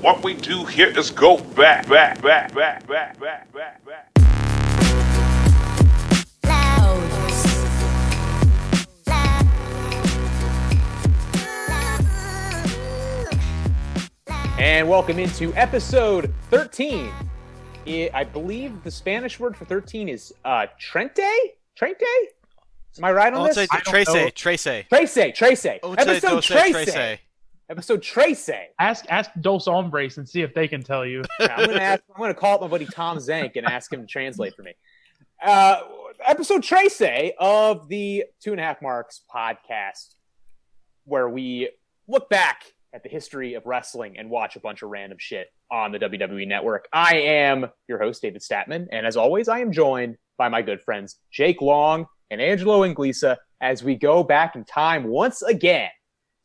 What we do here is go back, back, back, back, back, back, back, back. And welcome into episode 13. I I believe the Spanish word for 13 is uh, Trente? Trente? Am I right on Once this? I I Trace, don't know. Trace. Trece, Trece. Episode Dose Trece. Trace. Episode Trece. Ask ask Dos Hombres and see if they can tell you. Yeah, I'm gonna ask. I'm gonna call up my buddy Tom Zank and ask him to translate for me. Uh, episode Trace of the Two and a Half Marks podcast, where we look back at the history of wrestling and watch a bunch of random shit on the WWE Network. I am your host David Statman, and as always, I am joined by my good friends Jake Long and Angelo Inglisa as we go back in time once again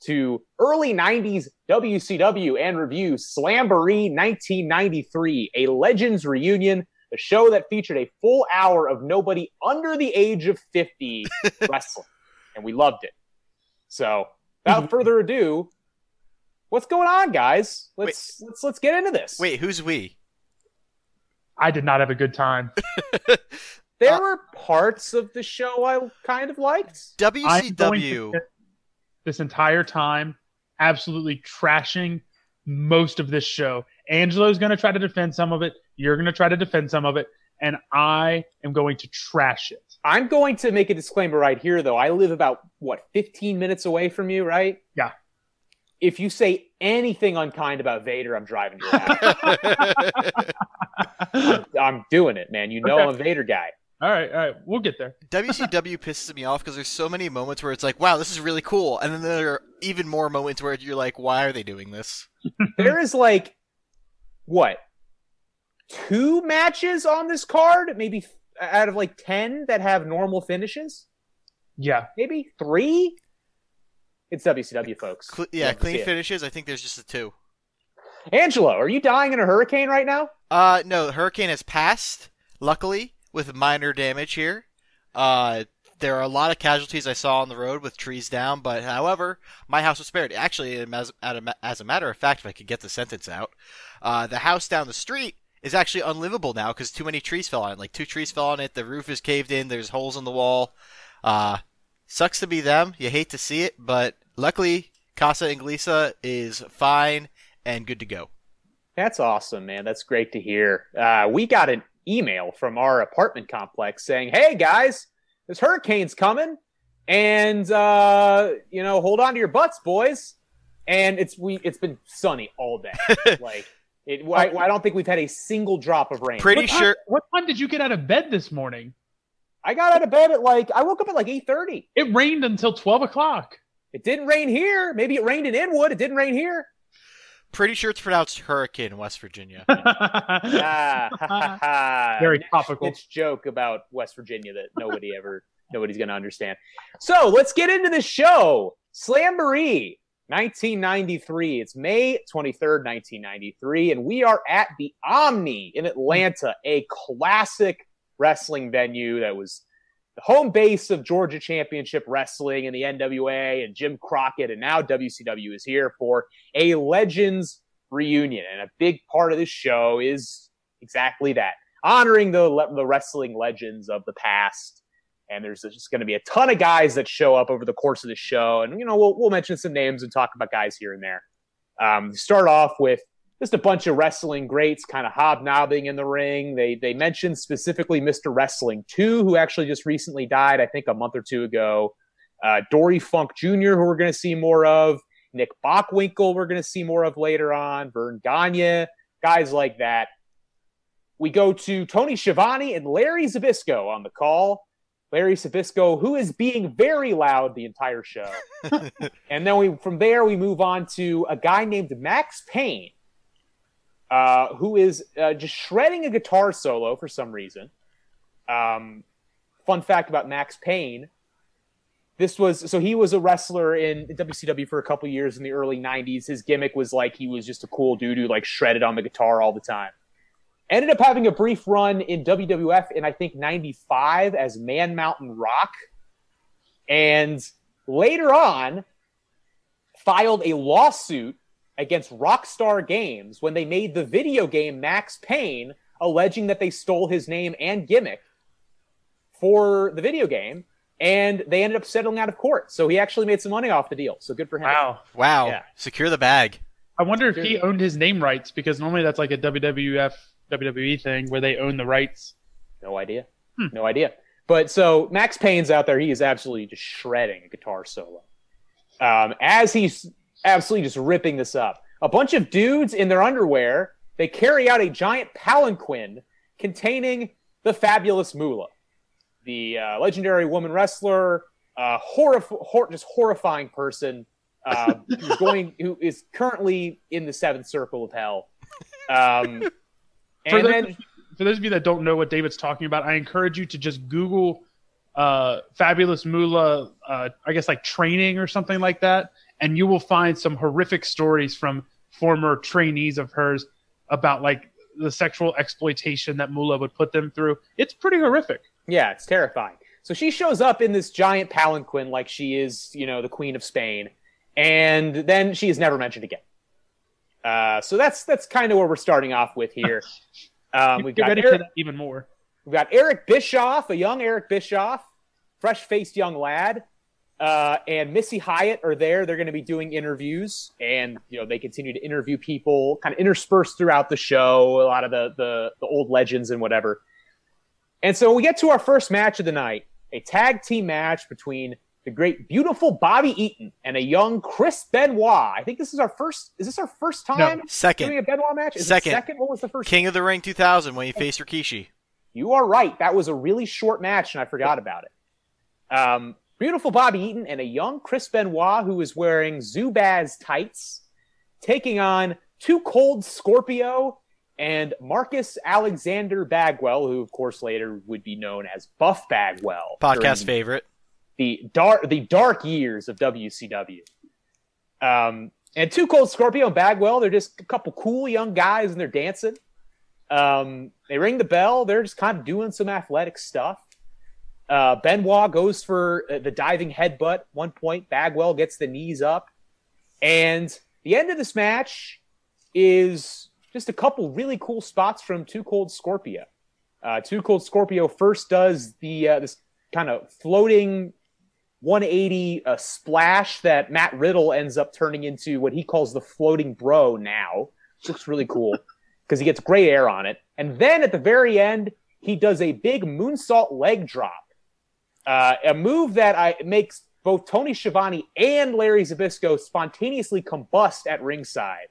to early 90s WCW and review Slamboree 1993, a Legends reunion, a show that featured a full hour of nobody under the age of 50 wrestling. And we loved it. So, without further ado, what's going on, guys? Let's let's let's get into this. Wait, who's we? I did not have a good time. there uh, were parts of the show I kind of liked. I'm going WCW. To sit this entire time absolutely trashing most of this show. Angelo's going to try to defend some of it. You're going to try to defend some of it, and I am going to trash it. I'm going to make a disclaimer right here, though. I live about what 15 minutes away from you, right? Yeah. If you say anything unkind about Vader, I'm driving you out. I'm, I'm doing it, man. You know Okay. I'm a Vader guy. All right, all right, we'll get there. WCW pisses me off because there's so many moments where it's like, wow, this is really cool, and then there are even more moments where you're like, why are they doing this? There is like what two matches on this card, maybe out of like ten that have normal finishes. Yeah, Maybe three. It's WCW, folks. Cle- yeah, Love to see clean finishes. I think there's just the two. Angelo, are you dying in a hurricane right now? Uh, no, the Hurricane has passed, luckily, with minor damage here. Uh, there are a lot of casualties I saw on the road with trees down, but however, my house was spared. Actually, as, as a matter of fact, if I could get the sentence out, uh, the house down the street is actually unlivable now because too many trees fell on it. Like two trees fell on it, the roof is caved in, there's holes in the wall. Uh, sucks to be them. You hate to see it, but luckily, Casa Inglesa is fine and good to go. That's awesome, man. That's great to hear. Uh, we got an email from our apartment complex saying, "Hey guys, this hurricane's coming, and uh, you know, hold on to your butts, boys." And it's we it's been sunny all day. like it, I, I don't think we've had a single drop of rain. Pretty what time, sure. What time did you get out of bed this morning? I got out of bed at like I woke up at like eight thirty. It rained until twelve o'clock. It didn't rain here. Maybe it rained in Inwood. It didn't rain here. Pretty sure it's pronounced hurricane in West Virginia. Ah. Very topical. niche joke about West Virginia that nobody ever nobody's going to understand. So let's get into the show. Slamboree, 1993. It's May 23rd, 1993, and we are at the Omni in Atlanta, a classic wrestling venue that was the home base of Georgia Championship Wrestling and the NWA and Jim Crockett, and now WCW is here for a Legends reunion. And a big part of this show is exactly that honoring the, the wrestling legends of the past. And there's just going to be a ton of guys that show up over the course of the show. And, you know, we'll, we'll mention some names and talk about guys here and there. Um, start off with just a bunch of wrestling greats kind of hobnobbing in the ring. They, they mentioned specifically Mr. Wrestling 2, who actually just recently died, I think a month or two ago. Uh, Dory Funk Jr., who we're going to see more of. Nick Bockwinkel, we're going to see more of later on. Verne Gagne, guys like that. We go to Tony Schiavone and Larry Zbyszko on the call. Larry Zbyszko, who is being very loud the entire show. and then we from there we move on to a guy named Max Payne, uh, who is uh, just shredding a guitar solo for some reason. Um, fun fact about Max Payne: this was so he was a wrestler in WCW for a couple years in the early '90s. His gimmick was like he was just a cool dude who like shredded on the guitar all the time. Ended up having a brief run in WWF in I think '95 as Man Mountain Rock, and later on filed a lawsuit against Rockstar Games when they made the video game Max Payne, alleging that they stole his name and gimmick for the video game. And they ended up settling out of court. So he actually made some money off the deal. So good for him. Wow. Wow. Yeah. Secure the bag. I wonder if he Dude. owned his name rights because normally that's like a WWF WWE thing where they own the rights. No idea. Hmm. No idea. But so Max Payne's out there. He is absolutely just shredding a guitar solo. Um, as he's absolutely just ripping this up. A bunch of dudes in their underwear, they carry out a giant palanquin containing the fabulous Moolah, the uh, legendary woman wrestler, uh, horrif- hor- just horrifying person uh, who's going, who is currently in the seventh circle of hell. Um, For and those, then for those of you that don't know what David's talking about, I encourage you to just Google uh, Fabulous Moolah, uh, I guess like training or something like that, and you will find some horrific stories from former trainees of hers about like the sexual exploitation that Moolah would put them through. It's pretty horrific. Yeah, it's terrifying. So she shows up in this giant palanquin like she is, you know, the queen of Spain, and then she is never mentioned again. Uh, so that's that's kind of where we're starting off with here. Um, we've got Eric, even more. we've got Eric Bischoff, a young Eric Bischoff, fresh-faced young lad, uh, and Missy Hyatt are there. They're going to be doing interviews, and you know they continue to interview people, kind of interspersed throughout the show. A lot of the the, the old legends and whatever. And so we get to our first match of the night, a tag team match between the great, beautiful Bobby Eaton and a young Chris Benoit. I think this is our first. Is this our first time doing Second. a Benoit match? Is Second. Second. What was the first? King of the Ring 2000 when he faced Rikishi. You are right. That was a really short match, and I forgot about it. Um, beautiful Bobby Eaton and a young Chris Benoit who is wearing Zubaz tights, taking on 2 Cold Scorpio and Marcus Alexander Bagwell, who of course later would be known as Buff Bagwell. Podcast favorite. the dark the dark years of WCW. Um, and 2 Cold Scorpio and Bagwell, they're just a couple cool young guys and they're dancing. Um, they ring the bell. They're just kind of doing some athletic stuff. Uh, Benoit goes for uh, the diving headbutt. One point, Bagwell gets the knees up, and the end of this match is just a couple really cool spots from 2 Cold Scorpio. Uh, 2 Cold Scorpio first does the uh, this kind of floating 180 uh, splash that Matt Riddle ends up turning into what he calls the floating bro now. Which looks really cool because he gets gray air on it. And then at the very end, he does a big moonsault leg drop, uh, a move that I makes both Tony Schiavone and Larry Zbyszko spontaneously combust at ringside.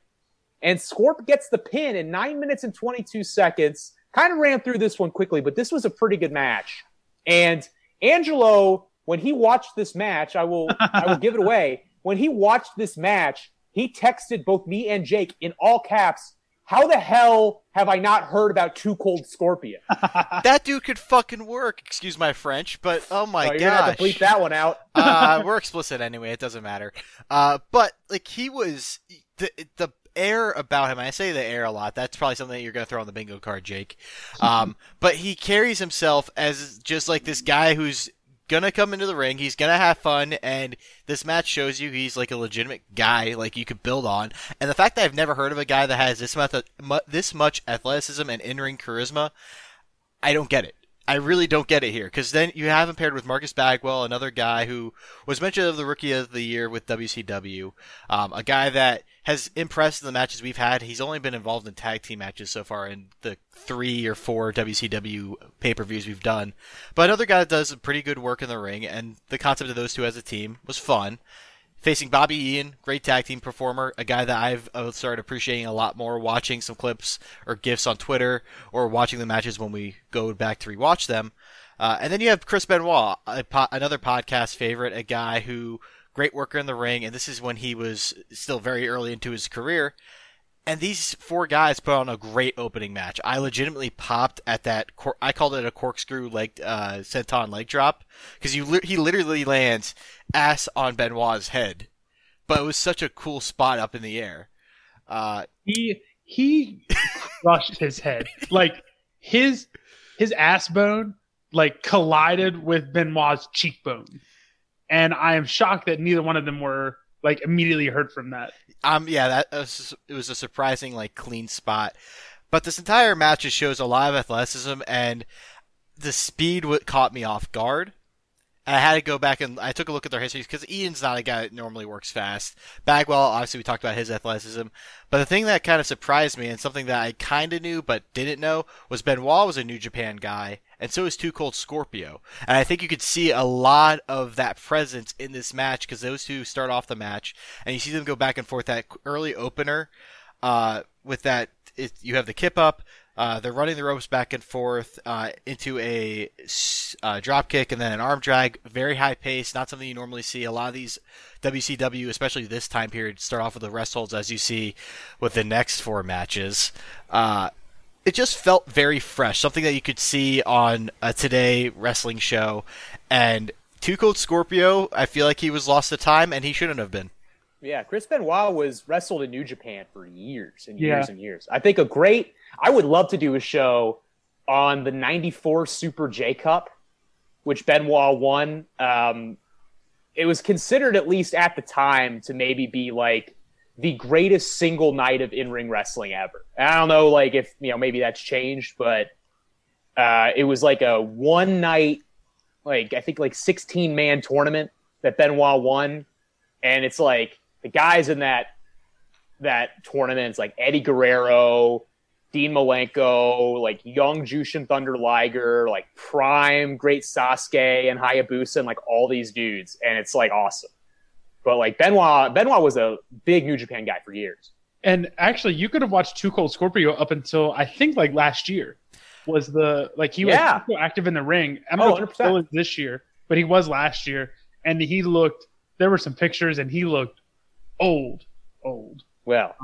And Scorp gets the pin in nine minutes and 22 seconds. Kind of ran through this one quickly, but this was a pretty good match. And Angelo, when he watched this match, I will I will give it away. When he watched this match, he texted both me and Jake in all caps, "How the hell have I not heard about 2 Cold Scorpion?" That dude could fucking work. Excuse my French, but oh my so you're gonna have to bleep that one out. uh, we're explicit anyway. It doesn't matter. Uh, but like he was the the air about him. I say the air a lot. That's probably something that you're gonna throw on the bingo card, Jake. Um, but he carries himself as just like this guy who's gonna come into the ring. He's gonna have fun, and this match shows you he's like a legitimate guy, like you could build on. And the fact that I've never heard of a guy that has this much this much athleticism and in ring charisma, I don't get it. I really don't get it here because then you have him paired with Marcus Bagwell, another guy who was mentioned of the Rookie of the Year with WCW, um, a guy that has impressed in the matches we've had. He's only been involved in tag team matches so far in the three or four WCW pay per views we've done, but another guy that does pretty good work in the ring. And the concept of those two as a team was fun. Facing Bobby Eaton, great tag team performer, a guy that I've uh, started appreciating a lot more watching some clips or gifs on Twitter or watching the matches when we go back to rewatch them. Uh, and then you have Chris Benoit, po- another podcast favorite, a guy who great worker in the ring, and this is when he was still very early into his career. And these four guys put on a great opening match. I legitimately popped at that. Cor- I called it a corkscrew leg, uh, senton leg drop because you li- he literally lands ass on Benoit's head, but it was such a cool spot up in the air. Uh, he he crushed his head like his his ass bone like collided with Benoit's cheekbone, and I am shocked that neither one of them were like immediately hurt from that. Um, yeah, that was, it was a surprising like clean spot. But this entire match just shows a lot of athleticism and the speed what caught me off guard. I had to go back and I took a look at their histories because Eaton's not a guy that normally works fast. Bagwell, obviously, we talked about his athleticism. But the thing that kind of surprised me and something that I kind of knew but didn't know was Benoit was a New Japan guy, and so is 2 Cold Scorpio. And I think you could see a lot of that presence in this match because those two start off the match, and you see them go back and forth. That early opener uh, with that, it, you have the kip up. Uh, they're running the ropes back and forth uh, into a uh, drop kick and then an arm drag. Very high pace, not something you normally see. A lot of these WCW, especially this time period, start off with the rest holds, as you see with the next four matches. It just felt very fresh, something that you could see on a Today wrestling show. And 2 Cold Scorpio, I feel like he was lost to time, and he shouldn't have been. Yeah, Chris Benoit was wrestled in New Japan for years and Yeah. years and years. I think a great. I would love to do a show on the '94 Super J Cup, which Benoit won. Um, it was considered, at least at the time, to maybe be like the greatest single night of in-ring wrestling ever. And I don't know, like if you know, maybe that's changed, but uh, it was like a one night, like I think like 16 man tournament that Benoit won, and it's like the guys in that that tournament. It's like Eddie Guerrero, Dean Malenko, like young Jushin Thunder Liger, like prime great Sasuke and Hayabusa, and like all these dudes, and it's like awesome. But like Benoit, Benoit was a big New Japan guy for years. And actually, you could have watched 2 Cold Scorpio up until I think like last year. Was the like he was Yeah. so active in the ring? I don't Oh, know if he 100%. still is this year, but he was last year, and he looked. There were some pictures, and he looked old, old. Well,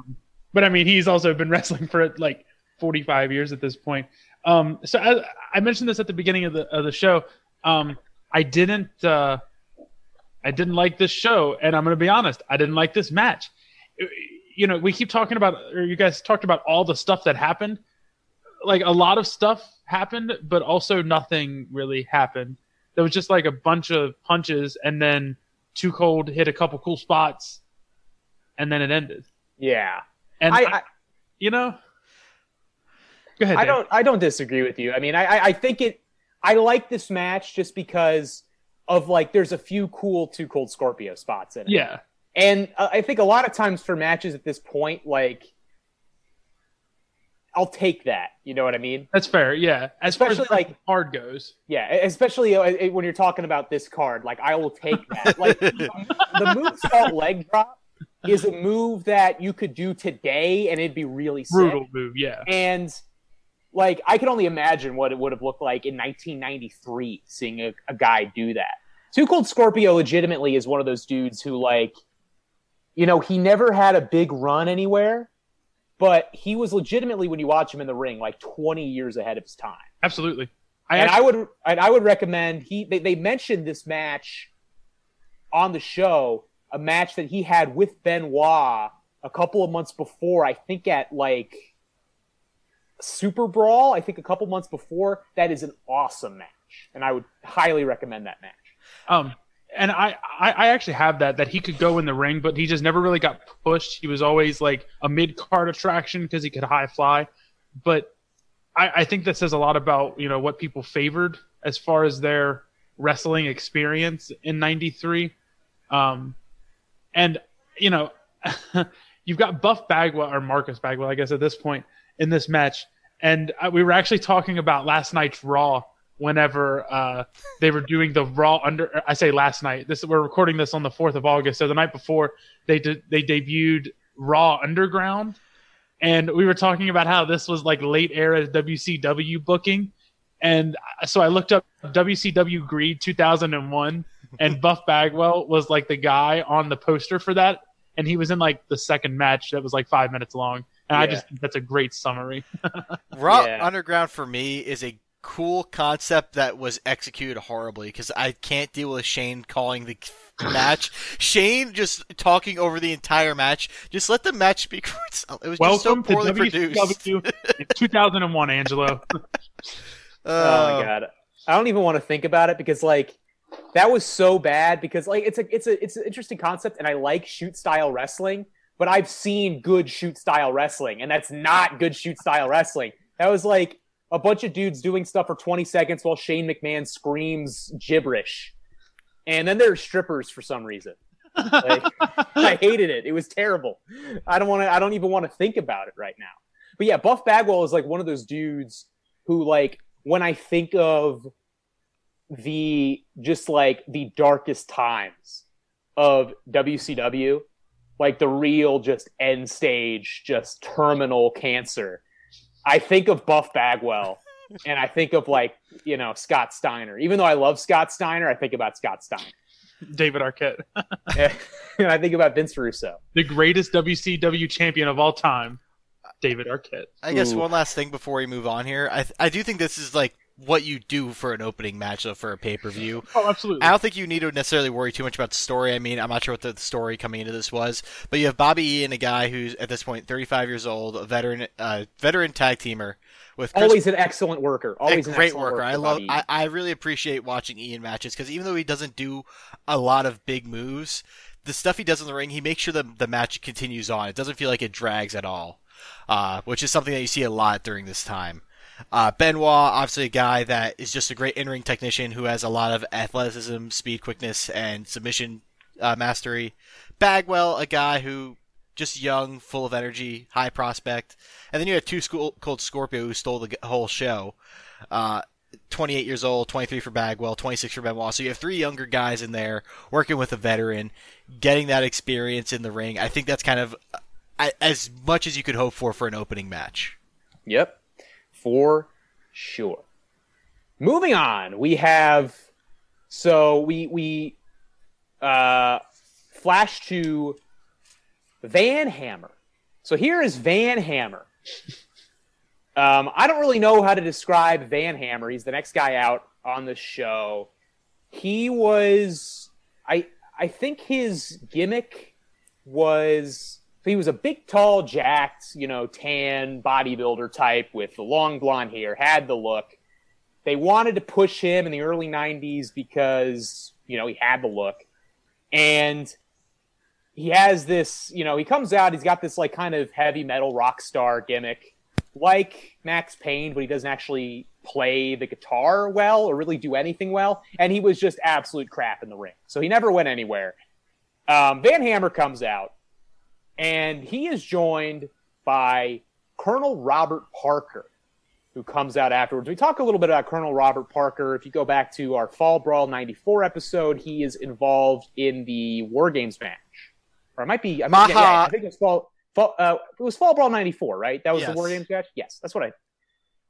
But I mean, he's also been wrestling for like 45 years at this point. Um, so I, I mentioned this at the beginning of the of the show. Um, I didn't uh, I didn't like this show, and I'm going to be honest, I didn't like this match. You know, we keep talking about, or you guys talked about all the stuff that happened. Like a lot of stuff happened, but also nothing really happened. There was just like a bunch of punches, and then 2 Cold hit a couple cool spots, and then it ended. yeah, And I, I, I, you know, go ahead. I Dan. don't I don't disagree with you. I mean, I I- I think it. I like this match just because of like there's a few cool 2 Cold Scorpio spots in it. Yeah, And uh, I think a lot of times for matches at this point, like I'll take that. You know what I mean? that's fair. Yeah, as far Especially, as like- hard goes. Yeah, especially uh, when you're talking about this card. Like I will take that. Like the move moonsault leg drop is a move that you could do today and it'd be really sick. Brutal move. Yeah, And like I can only imagine what it would have looked like in 1993 seeing a, a guy do that. 2 Cold Scorpio legitimately is one of those dudes who like you know, he never had a big run anywhere, but he was legitimately when you watch him in the ring like 20 years ahead of his time. absolutely. I and actually, I would and I would recommend he they, they mentioned this match on the show, a match that he had with Benoit a couple of months before, I think at like Super Brawl, I think a couple months before. That is an awesome match. And I would highly recommend that match. um, and I, I, I actually have that that he could go in the ring, but he just never really got pushed. He was always like a mid card attraction because he could high fly. But I, I think that says a lot about you know what people favored as far as their wrestling experience in '93. Um, and you know, you've got Buff Bagwell or Marcus Bagwell, I guess, at this point in this match. And uh, we were actually talking about last night's Raw whenever uh, they were doing the Raw under. I say last night. This we're recording this on the fourth of August, so the night before they did they debuted Raw Underground, and we were talking about how this was like late era WCW booking. And so I looked up WCW Greed 2001, and Buff Bagwell was like the guy on the poster for that, and he was in like the second match that was like five minutes long. And I just think that's a great summary. Raw Yeah. Underground for me is a cool concept that was executed horribly because I can't deal with Shane calling the match. Shane just talking over the entire match. Just let the match speak for itself. It was just so Welcome to poorly produced. 2001, Angelo. oh my uh, god. I don't even want to think about it because like that was so bad because like it's a it's a it's an interesting concept and I like shoot style wrestling, but I've seen good shoot style wrestling and that's not good shoot style wrestling. That was like a bunch of dudes doing stuff for 20 seconds while Shane McMahon screams gibberish. And then there are strippers for some reason. Like, I hated it. It was terrible. I don't want to I don't even want to think about it right now. But yeah, Buff Bagwell is like one of those dudes who like when I think of the just like the darkest times of WCW, like the real just end stage, just terminal cancer. I think of Buff Bagwell and I think of like, you know, Scott Steiner. Even though I love Scott Steiner, I think about Scott Steiner. David Arquette, and I think about Vince Russo. the greatest WCW champion of all time, David Arquette. I guess Ooh. one last thing before we move on here. I I do think this is like what you do for an opening match though, for a pay per view. Oh, absolutely. I don't think you need to necessarily worry too much about the story. I mean, I'm not sure what the story coming into this was, but you have Bobby Eaton, a guy who's at this point 35 years old, a veteran, uh, veteran tag teamer with Chris Always an excellent worker. Always a an great excellent worker. I love. I, I really appreciate watching Eaton matches because even though he doesn't do a lot of big moves, the stuff he does in the ring, he makes sure the the match continues on. It doesn't feel like it drags at all, uh, which is something that you see a lot during this time. Uh, Benoit, obviously a guy that is just a great in-ring technician who has a lot of athleticism, speed, quickness, and submission uh, mastery. Bagwell, a guy who just young, full of energy, high prospect. And then you have two school called Scorpio who stole the whole show. Uh, 28 years old, 23 for Bagwell, 26 for Benoit. So you have three younger guys in there working with a veteran, getting that experience in the ring. I think that's kind of uh, as much as you could hope for for an opening match. Yep, for sure. Moving on, we have so we we uh, flash to Van Hammer. So here is Van Hammer. Um, I don't really know how to describe Van Hammer. He's the next guy out on the show. He was, I I think his gimmick was he was a big, tall, jacked, you know, tan bodybuilder type with the long blonde hair, had the look. They wanted to push him in the early 90s because, you know, he had the look. And he has this, you know, he comes out, he's got this like kind of heavy metal rock star gimmick, like Max Payne, but he doesn't actually play the guitar well or really do anything well. And he was just absolute crap in the ring. So he never went anywhere. Um, Van Hammer comes out and he is joined by Colonel Robert Parker, who comes out afterwards. We talk a little bit about Colonel Robert Parker. If you go back to our Fall Brawl 94 episode, he is involved in the War Games match. Or it might be, I, mean, yeah, yeah. I think it was Fall, Fall, uh, it was Fall Brawl 94, right? That was Yes. the War Games match? Yes, that's what I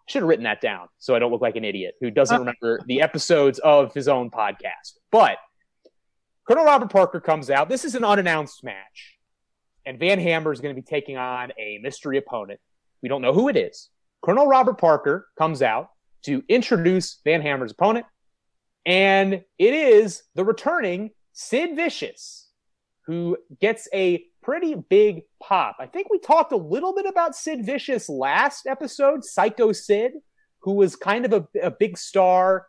should have written that down so I don't look like an idiot who doesn't remember the episodes of his own podcast. But Colonel Robert Parker comes out. This is an unannounced match. And Van Hammer is going to be taking on a mystery opponent. We don't know who it is. Colonel Robert Parker comes out to introduce Van Hammer's opponent. And it is the returning Sid Vicious, who gets a pretty big pop. I think we talked a little bit about Sid Vicious last episode, Psycho Sid, who was kind of a, a big star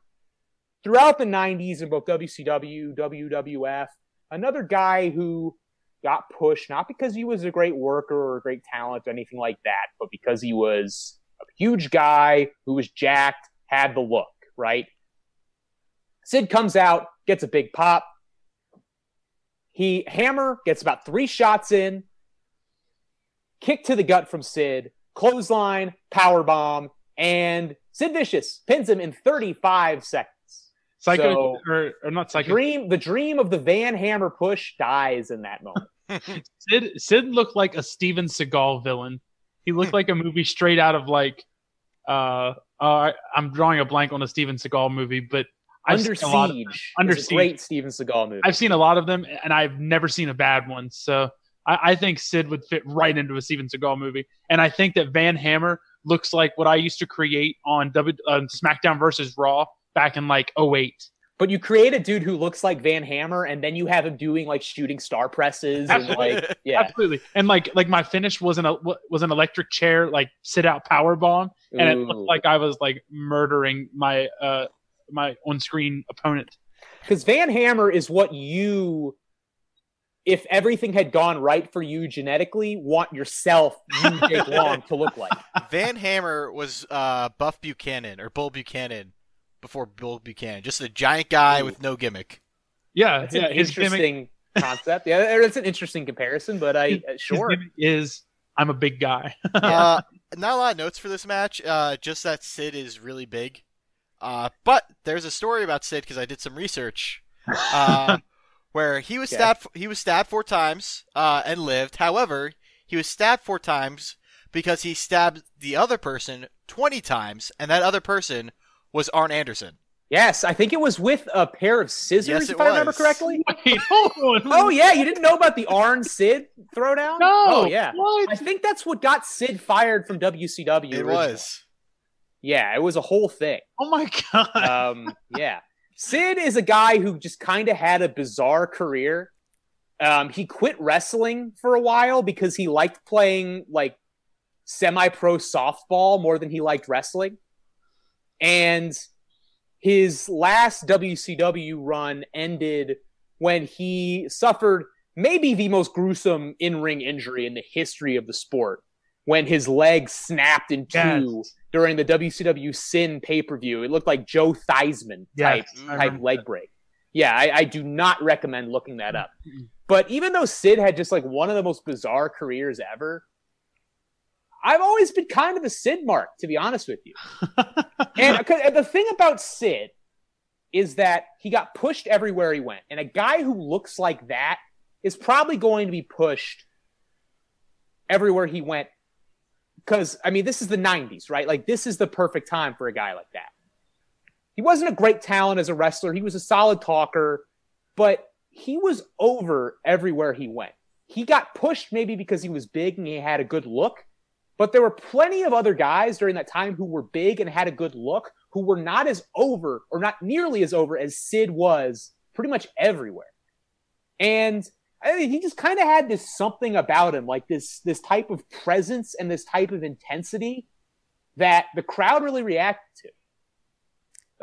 throughout the 90s in both WCW, WWF. Another guy who got pushed not because he was a great worker or a great talent or anything like that, but because he was a huge guy who was jacked, had the look, right? Sid comes out, gets a big pop. He Hammer gets about three shots in, kick to the gut from Sid, clothesline, power bomb, and Sid Vicious pins him in 35 seconds. Psycho So- or, or not The Psycho. dream, the dream of the Van Hammer push dies in that moment. Sid Sid looked like a Steven Seagal villain. He looked like a movie straight out of like uh, uh I'm drawing a blank on a Steven Seagal movie, but I've Under seen a lot of, Siege, Under is a Siege. great Steven Seagal movie. I've seen a lot of them and I've never seen a bad one. So I, I think Sid would fit right into a Steven Seagal movie. And I think that Van Hammer looks like what I used to create on W uh, SmackDown versus Raw back in like 08. but you create a dude who looks like Van Hammer, and then you have him doing like shooting star presses and like yeah, Absolutely. And like like my finish was an was an electric chair like sit out power bomb and it looked like I was like murdering my uh my on screen opponent. because Van Hammer is what you, if everything had gone right for you genetically, want yourself, you Jake Long, to look like. Van Hammer was uh, Buff Buchanan or Bull Buchanan before Bill Buchanan, just a giant guy Ooh. with no gimmick. Yeah, That's yeah. an His gimmick, interesting concept. Yeah, it's an interesting comparison, but I his, uh, his sure. gimmick is I'm a big guy. Uh, not a lot of notes for this match. Uh, just that Sid is really big. Uh, but there's a story about Sid because I did some research. Uh, where he was Okay. stabbed. He was stabbed four times uh, and lived. However, he was stabbed four times because he stabbed the other person twenty times, and that other person was Arn Anderson. Yes, I think it was with a pair of scissors, Yes, it if I remember correctly. Wait, hold on. Oh yeah, you didn't know about the Arn Sid throwdown? no. Oh yeah. What? I think that's what got Sid fired from WCW. It originally. was. Yeah, it was a whole thing. Oh my god. Um, yeah. Sid is a guy who just kind of had a bizarre career. Um, he quit wrestling for a while because he liked playing like semi-pro softball more than he liked wrestling. And his last WCW run ended when he suffered maybe the most gruesome in-ring injury in the history of the sport when his leg snapped in two Yes. during the WCW Sin pay-per-view. It looked like Joe Theismann type Yes, type leg that. break. Yeah, I, I do not recommend looking that up. Mm-hmm. But even though Sid had just like one of the most bizarre careers ever, I've always been kind of a Sid mark, to be honest with you. and 'cause- and the thing about Sid is that he got pushed everywhere he went. And a guy who looks like that is probably going to be pushed everywhere he went. Because, I mean, this is the 90s, right? Like, this is the perfect time for a guy like that. He wasn't a great talent as a wrestler, he was a solid talker, but he was over everywhere he went. He got pushed maybe because he was big and he had a good look, but there were plenty of other guys during that time who were big and had a good look who were not as over or not nearly as over as Sid was pretty much everywhere. And I mean, he just kind of had this something about him, like this this type of presence and this type of intensity that the crowd really reacted to.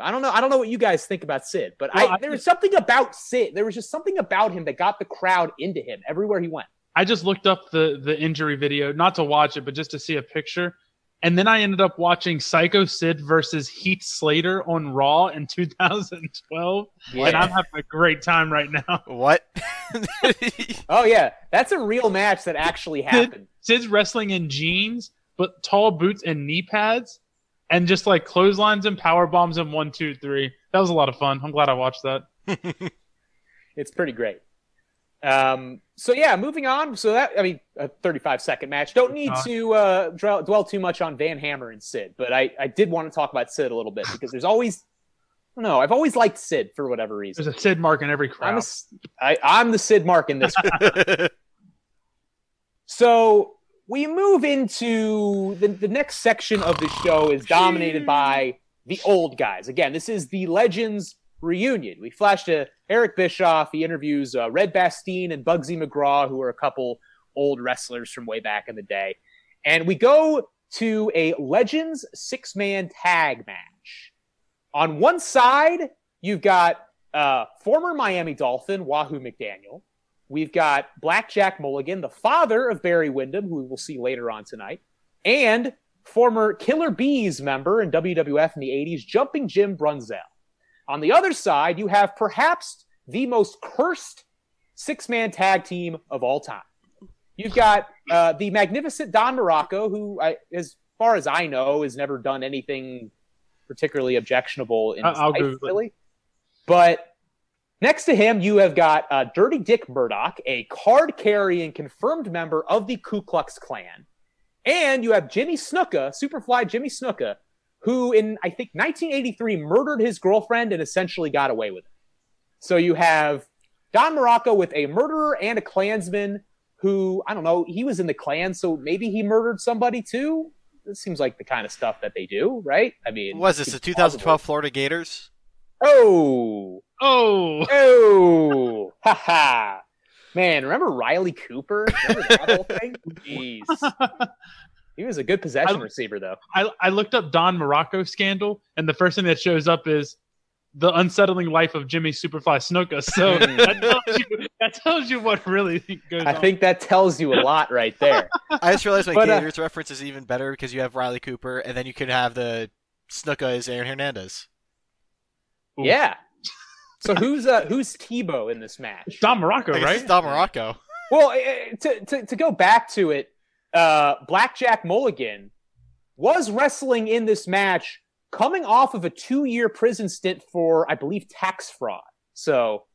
I don't know. I don't know what you guys think about Sid, but Well, I, I there was something about Sid. There was just something about him that got the crowd into him everywhere he went. I just looked up the the injury video, not to watch it, but just to see a picture. And then I ended up watching Psycho Sid versus Heath Slater on Raw in 2012, and I'm having a great time right now. What? Oh yeah, that's a real match that actually happened. Sid's wrestling in jeans, but tall boots and knee pads, and just like clotheslines and power bombs and one, two, three. That was a lot of fun. I'm glad I watched that. It's pretty great. Um, so yeah, moving on. So that I mean, a 35 second match. Don't need Uh. to uh, dwell, dwell too much on Van Hammer and Sid, but I I did want to talk about Sid a little bit because there's always I don't know. I've always liked Sid for whatever reason. There's a Sid mark in every I'm, a, crowd. s- I, I'm the Sid Mark in this. so we move into the, the next section of the show is dominated by the old guys. Again, this is the Legends reunion. We flashed to Eric Bischoff. He interviews uh, Red Bastien and Bugsy McGraw, who are a couple old wrestlers from way back in the day. And we go to a Legends six man tag match. On one side, you've got uh, former Miami Dolphin Wahoo McDaniel. We've got Blackjack Mulligan, the father of Barry Windham, who we will see later on tonight, and former Killer Bees member in WWF in the 80s, Jumping Jim Brunzell. On the other side, you have perhaps the most cursed six man tag team of all time. You've got uh, the magnificent Don Muraco, who, I, as far as I know, has never done anything particularly objectionable in his I'll life, really. But next to him, you have got uh, Dirty Dick Murdoch, a card carrying confirmed member of the Ku Klux Klan. And you have Jimmy Snuka, Superfly Jimmy Snuka, who in, I think, 1983 murdered his girlfriend and essentially got away with it. So you have Don Muraco with a murderer and a Klansman who, I don't know, he was in the Klan, so maybe he murdered somebody too. This seems like the kind of stuff that they do, right? I mean, was this the it's 2012 Florida Gators? Oh, oh, oh, haha. Man, remember Riley Cooper? Remember that whole thing? Jeez. He was a good possession I- receiver, though. I, I looked up Don Muraco scandal, and the first thing that shows up is the unsettling life of Jimmy Superfly Snuka. So that, tells you, that tells you what really goes I on. think that tells you a lot right there. I just realized my But, uh, Gators reference is even better because you have Riley Cooper, and then you could have the Snuka is Aaron Hernandez. Ooh. yeah. So who's uh who's Tebow in this match? Don Muraco, right? Don Muraco. Well, eh, to, to to go back to it, uh, Blackjack Mulligan was wrestling in this match, coming off of a two-year prison stint for, I believe, tax fraud. So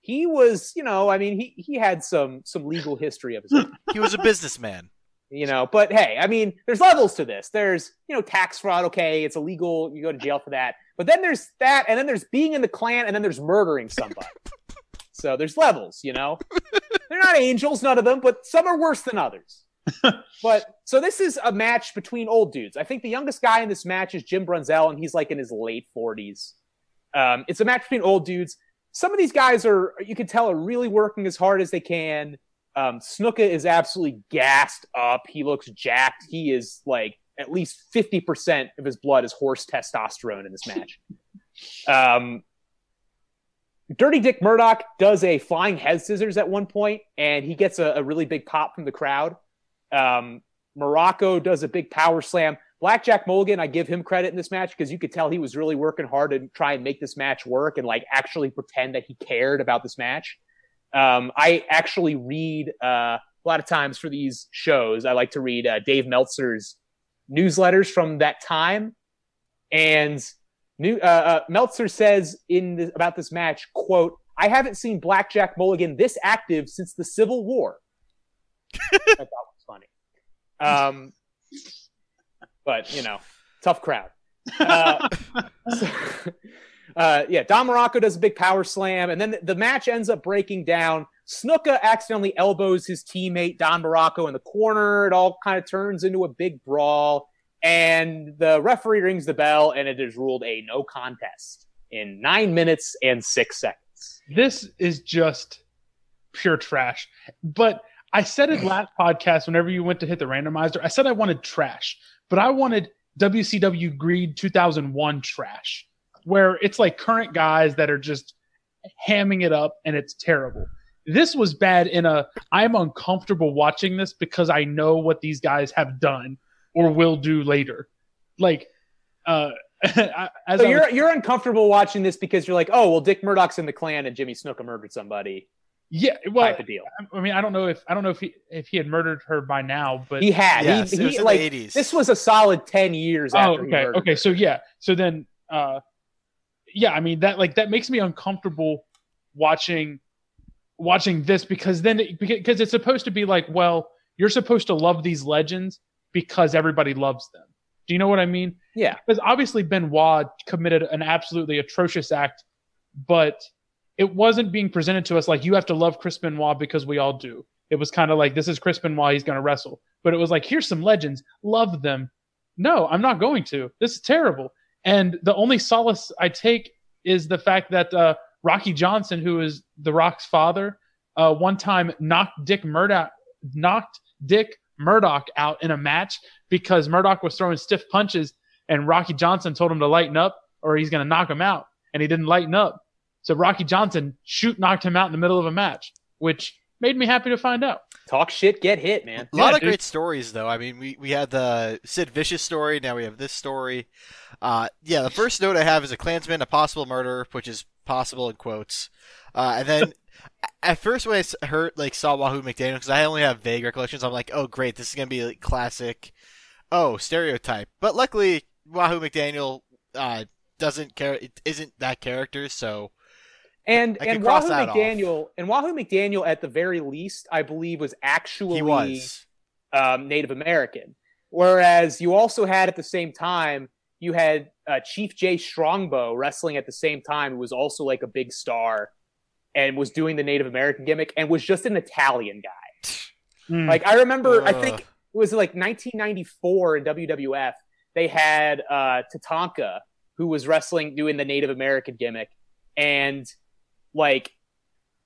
he was, you know, I mean, he he had some some legal history of his own. He was a businessman. you know but hey i mean there's levels to this there's you know tax fraud okay it's illegal you go to jail for that but then there's that and then there's being in the Klan and then there's murdering somebody so there's levels you know they're not angels none of them but some are worse than others but so this is a match between old dudes i think the youngest guy in this match is jim brunzell and he's like in his late 40s um, it's a match between old dudes some of these guys are you can tell are really working as hard as they can um, Snuka is absolutely gassed up. He looks jacked. He is like at least 50% of his blood is horse testosterone in this match. um, Dirty Dick Murdoch does a flying head scissors at one point, and he gets a, a really big pop from the crowd. Um, Muraco does a big power slam. Blackjack Mulligan, I give him credit in this match because you could tell he was really working hard to try and make this match work and like actually pretend that he cared about this match. Um, I actually read uh, a lot of times for these shows. I like to read uh, Dave Meltzer's newsletters from that time, and new, uh, uh, Meltzer says in about this match, "quote I haven't seen Blackjack Mulligan this active since the Civil War." I thought was funny, um, but you know, tough crowd. Uh, so- uh, yeah, Don Muraco does a big power slam, and then the, match ends up breaking down. Snuka accidentally elbows his teammate Don Muraco in the corner. It all kind of turns into a big brawl, and the referee rings the bell, and it is ruled a no contest in nine minutes and six seconds. this is just pure trash. But I said it last podcast whenever you went to hit the randomizer. I said I wanted trash, but I wanted WCW Greed 2001 trash, where it's like current guys that are just hamming it up and it's terrible. This was bad in a I'm uncomfortable watching this because I know what these guys have done or will do later. Like uh I- So you're you're uncomfortable watching this because you're like, oh well, Dick Murdoch's in the Klan and Jimmy Snuka murdered somebody yeah, well, type of deal. I mean, I don't know if I don't know if he if he had murdered her by now, but He had Yes, he, it was he in like the 80s. this was a solid ten years oh, after okay, murdered okay. her. So yeah, so then, uh, yeah, I mean that like that makes me uncomfortable watching watching this because then it, because it's supposed to be like, well, you're supposed to love these legends because everybody loves them. Do you know what I mean? Yeah. Because obviously Benoit committed an absolutely atrocious act, but it wasn't being presented to us like you have to love Chris Benoit because we all do. It was kind of like this is Chris Benoit, he's going to wrestle. But it was like here's some legends, love them. No, I'm not going to. This is terrible. And the only solace I take is the fact that uh, Rocky Johnson, who is The Rock's father, uh, one time knocked Dick Murdoch knocked Dick Murdoch out in a match because Murdoch was throwing stiff punches and Rocky Johnson told him to lighten up or he's going to knock him out and he didn't lighten up. So Rocky Johnson shoot knocked him out in the middle of a match, which made me happy to find out. Talk shit, get hit, man. A lot Yeah, of dude. great stories, though. I mean, we, we had the Sid Vicious story. Now we have this story. Uh, yeah, the first note I have is a Klansman, a possible murder, which is possible in quotes. Uh, and then at first when I heard like saw Wahoo McDaniel, because I only have vague recollections, I'm like, oh great, this is gonna be like classic, oh stereotype. But luckily, Wahoo McDaniel uh, doesn't care, it isn't that character, so And I and Wahoo that off. McDaniel and Wahoo McDaniel at the very least, I believe, was actually was. um, Native American. Whereas you also had at the same time, you had uh, Chief Jay Strongbow wrestling at the same time, who was also like a big star and was doing the Native American gimmick and was just an Italian guy. Mm. Like I remember, I think it was like 1994 in WWF. They had uh, Tatanka, who was wrestling doing the Native American gimmick, and like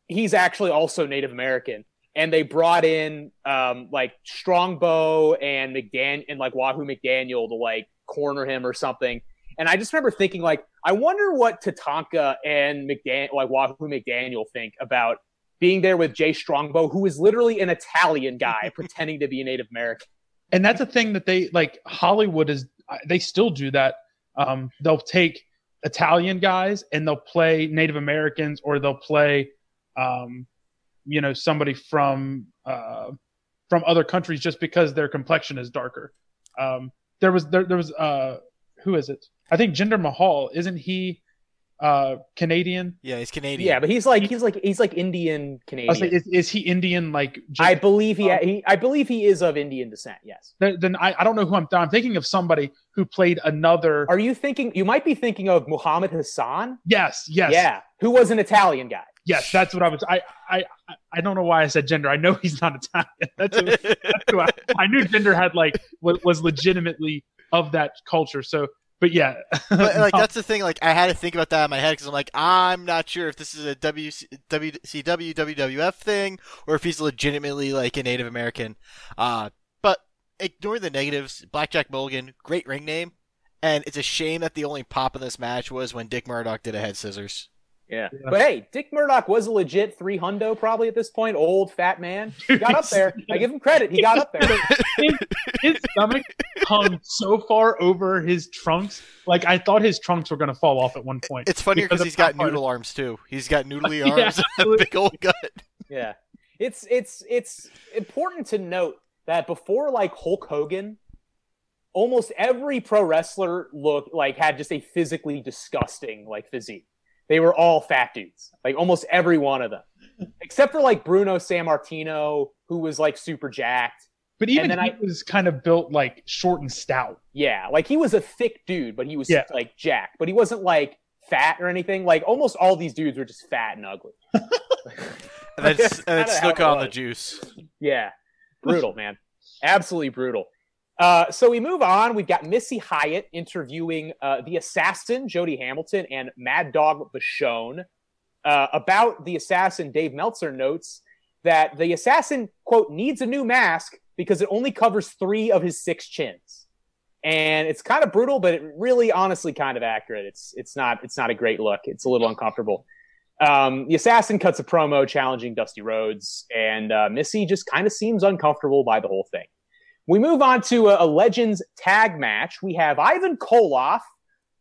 he's actually also Native American. And they brought in um, like Strongbow and McDan and like Wahoo McDaniel to like corner him or something. And I just remember thinking, like, I wonder what Tatanka and McDaniel, like Wahoo McDaniel, think about being there with Jay Strongbow, who is literally an Italian guy pretending to be a Native American. and that's a thing that they like hollywood is they still do that um, they'll take italian guys and they'll play native americans or they'll play um, you know somebody from uh, from other countries just because their complexion is darker. Um, there was there, there was uh, who is it? I think jinder mahal. Isn't he uh, canadian Yeah, he's Canadian. Yeah, but he's like he's like he's like Indian I was like, Canadian. is, is he indian like just- I believe he, he I believe he is of Indian descent. Yes. then, then I, I don't know who I'm. I'm thinking of somebody who played another. Are you thinking? You might be thinking of Muhammad Hassan. yes, yes, Yeah, who was an Italian guy. yes. That's what I was. I, I, I- I don't know why I said Jinder. I know he's not Italian. That's, who, that's who I, I knew Jinder had like was, was legitimately of that culture. So, but yeah, but like No. that's the thing. Like I had to think about that in my head because I'm like, I'm not sure if this is a WC, WCW WWF thing or if he's legitimately like a Native American. Uh, but ignore the negatives. Blackjack Mulligan, great ring name, and it's a shame that the only pop in this match was when Dick Murdoch did a head scissors. Yeah. Yeah. But hey, Dick Murdoch was a legit three hundo probably at this point. Old fat man. He got up there. I give him credit. He got up there. his, his stomach hung so far over his trunks. Like I thought his trunks were going to fall off at one point. It's funnier Because because he's got how hard- noodle arms too. He's got noodly Yeah, arms and a big old gut. Yeah. It's it's it's important to note that before like Hulk Hogan, almost every pro wrestler looked like had just a physically disgusting like physique. They were all fat dudes. Like almost every one of them. Except for like Bruno Sammartino, who was like super jacked. but even then he I- was kind of built like short and stout. Yeah, like he was a thick dude, but he was Yeah. like jacked. But he wasn't like fat or anything. Like almost all these dudes were just fat and ugly. And then, That's and then kinda how snook on the juice. Yeah, brutal, man. Absolutely brutal. Uh, so we move on. We've got Missy Hyatt interviewing uh, the assassin, Jody Hamilton, and Mad Dog Vachon. Uh, about the assassin, Dave Meltzer notes that the assassin, quote, needs a new mask because it only covers three of his six chins. And it's kind of brutal, but it really honestly kind of accurate. It's it's not it's not a great look. It's a little uncomfortable. Um, the assassin cuts a promo challenging Dusty Rhodes, and uh, Missy just kind of seems uncomfortable by the whole thing. We move on to a, a Legends tag match. We have Ivan Koloff,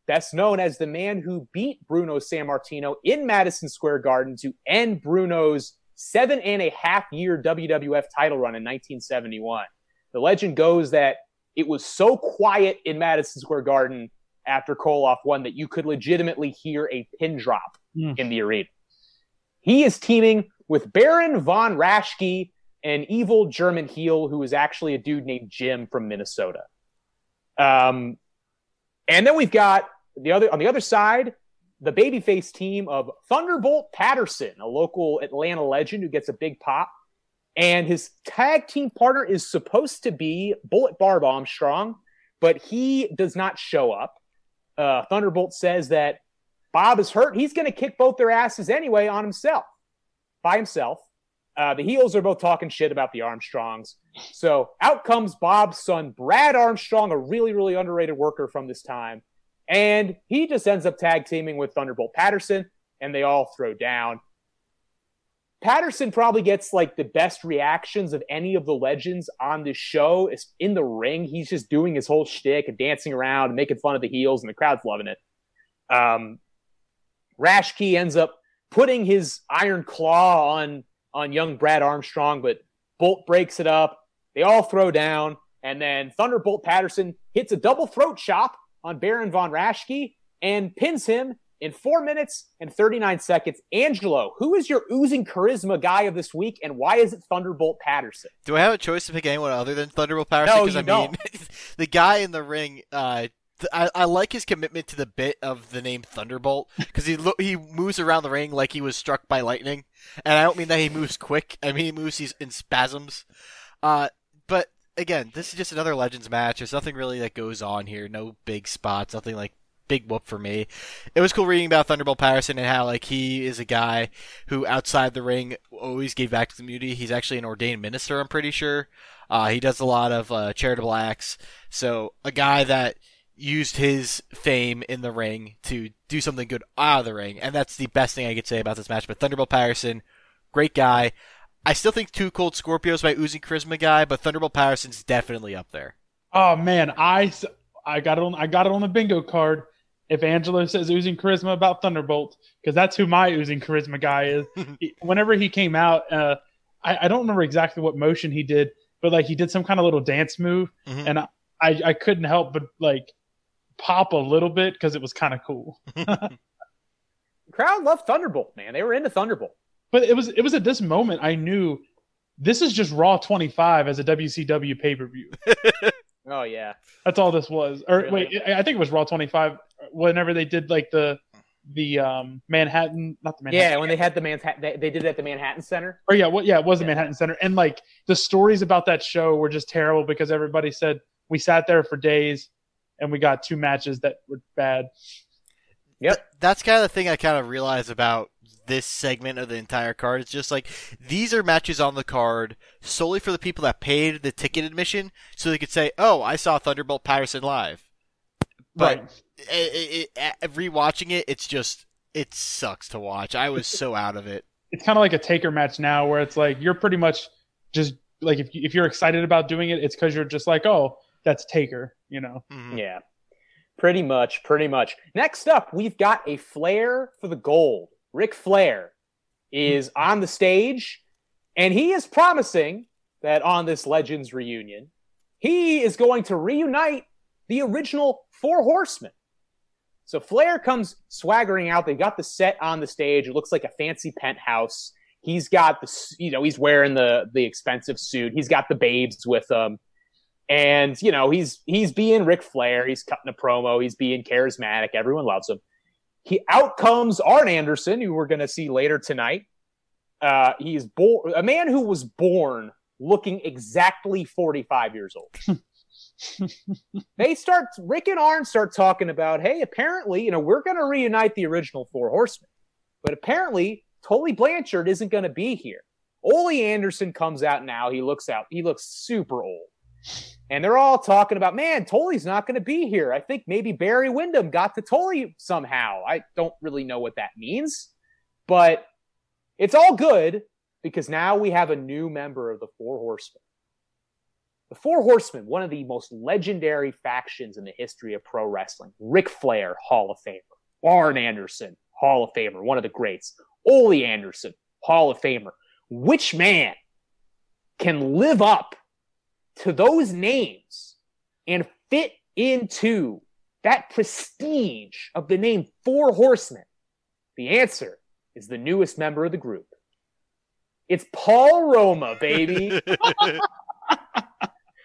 best known as the man who beat Bruno Sammartino in Madison Square Garden to end Bruno's seven and a half year WWF title run in 1971. The legend goes that it was so quiet in Madison Square Garden after Koloff won that you could legitimately hear a pin drop Mm. in the arena. He is teaming with Baron von Raschke, an evil German heel who is actually a dude named Jim from Minnesota. Um, and then we've got the other on the other side, the babyface team of Thunderbolt Patterson, a local Atlanta legend who gets a big pop. And his tag team partner is supposed to be Bullet Bob Armstrong, but he does not show up. Uh, Thunderbolt says that Bob is hurt. He's going to kick both their asses anyway on himself, by himself. Uh, the heels are both talking shit about the Armstrongs. So out comes Bob's son, Brad Armstrong, a really, really underrated worker from this time. And he just ends up tag teaming with Thunderbolt Patterson, and they all throw down. Patterson probably gets like the best reactions of any of the legends on this show. In the ring. He's just doing his whole shtick and dancing around and making fun of the heels, and the crowd's loving it. Um, Raschke ends up putting his iron claw on on young Brad Armstrong, but Bolt breaks it up. They all throw down, and then Thunderbolt Patterson hits a double throat chop on Baron von Raschke and pins him in four minutes and 39 seconds. Angelo, who is your oozing charisma guy of this week, and why is it Thunderbolt Patterson? Do I have a choice to pick anyone other than Thunderbolt Patterson? No, Because you I mean, the guy in the ring. Uh, I, I like his commitment to the bit of the name Thunderbolt because he lo- he moves around the ring like he was struck by lightning, and I don't mean that he moves quick. I mean he moves he's in spasms. Uh, but again, this is just another Legends match. There's nothing really that goes on here. No big spots. Nothing like big whoop for me. It was cool reading about Thunderbolt Patterson and how like he is a guy who outside the ring always gave back to the community. He's actually an ordained minister, I'm pretty sure. Uh, he does a lot of uh, charitable acts. So a guy that used his fame in the ring to do something good out of the ring, and that's the best thing I could say about this match. But Thunderbolt Patterson, great guy. I still think 2 Cold Scorpio's my oozing charisma guy, but Thunderbolt Patterson's definitely up there. Oh man, I I got it on I got it on the bingo card. If Angelo says oozing charisma about Thunderbolt, because that's who my oozing charisma guy is. He- Whenever he came out, uh, I, I don't remember exactly what motion he did, but like he did some kind of little dance move, Mhm. and I, I I couldn't help but like pop a little bit because it was kind of cool. crowd loved Thunderbolt, man. They were into Thunderbolt. But it was it was at this moment I knew this is just Raw 25 as a WCW pay per view. Oh yeah. That's all this was. Or Really? wait, I I think it was Raw 25 whenever they did like the the um Manhattan, not the Manhattan. Yeah, when they had the Manhattan, they, they did it at the Manhattan Center. Or yeah, what yeah, it was the Manhattan Center. And like the stories about that show were just terrible because everybody said we sat there for days and we got two matches that were bad. Yep. That's kind of the thing I kind of realize about this segment of the entire card. It's just like these are matches on the card solely for the people that paid the ticket admission, so they could say, "Oh, I saw Thunderbolt Patterson live." But right. it, it, it, rewatching it, it's just it sucks to watch. I was so out of it. It's kind of like a taker match now where it's like you're pretty much just like if you, if you're excited about doing it, it's cuz you're just like, "Oh, that's taker," you know. Mhm. Yeah. Pretty much, pretty much. Next up, we've got a flair for the gold. Ric Flair is on the stage, and he is promising that on this Legends reunion, he is going to reunite the original Four Horsemen. So Flair comes swaggering out. They've got the set on the stage. It looks like a fancy penthouse. He's got the, you know, he's wearing the the expensive suit. He's got the babes with him and you know he's he's being Ric Flair. He's cutting a promo. He's being charismatic. Everyone loves him. He out comes Arn Anderson, who we're going to see later tonight. Uh, he's born a man who was born looking exactly 45 years old. they start Rick and Arn start talking about, hey, apparently, you know, we're going to reunite the original Four Horsemen, but apparently, Tully Blanchard isn't going to be here. Ole Anderson comes out now. He looks out. He looks super old. And they're all talking about, man, Tully's not going to be here. I think maybe Barry Windham got to Tully somehow. I don't really know what that means, but it's all good because now we have a new member of the Four Horsemen. The Four Horsemen, one of the most legendary factions in the history of pro wrestling. Ric Flair, Hall of Famer. Arn Anderson, Hall of Famer, one of the greats. Ole Anderson, Hall of Famer. Which man can live up to those names and fit into that prestige of the name Four Horsemen? The answer is the newest member of the group. It's Paul Roma, baby.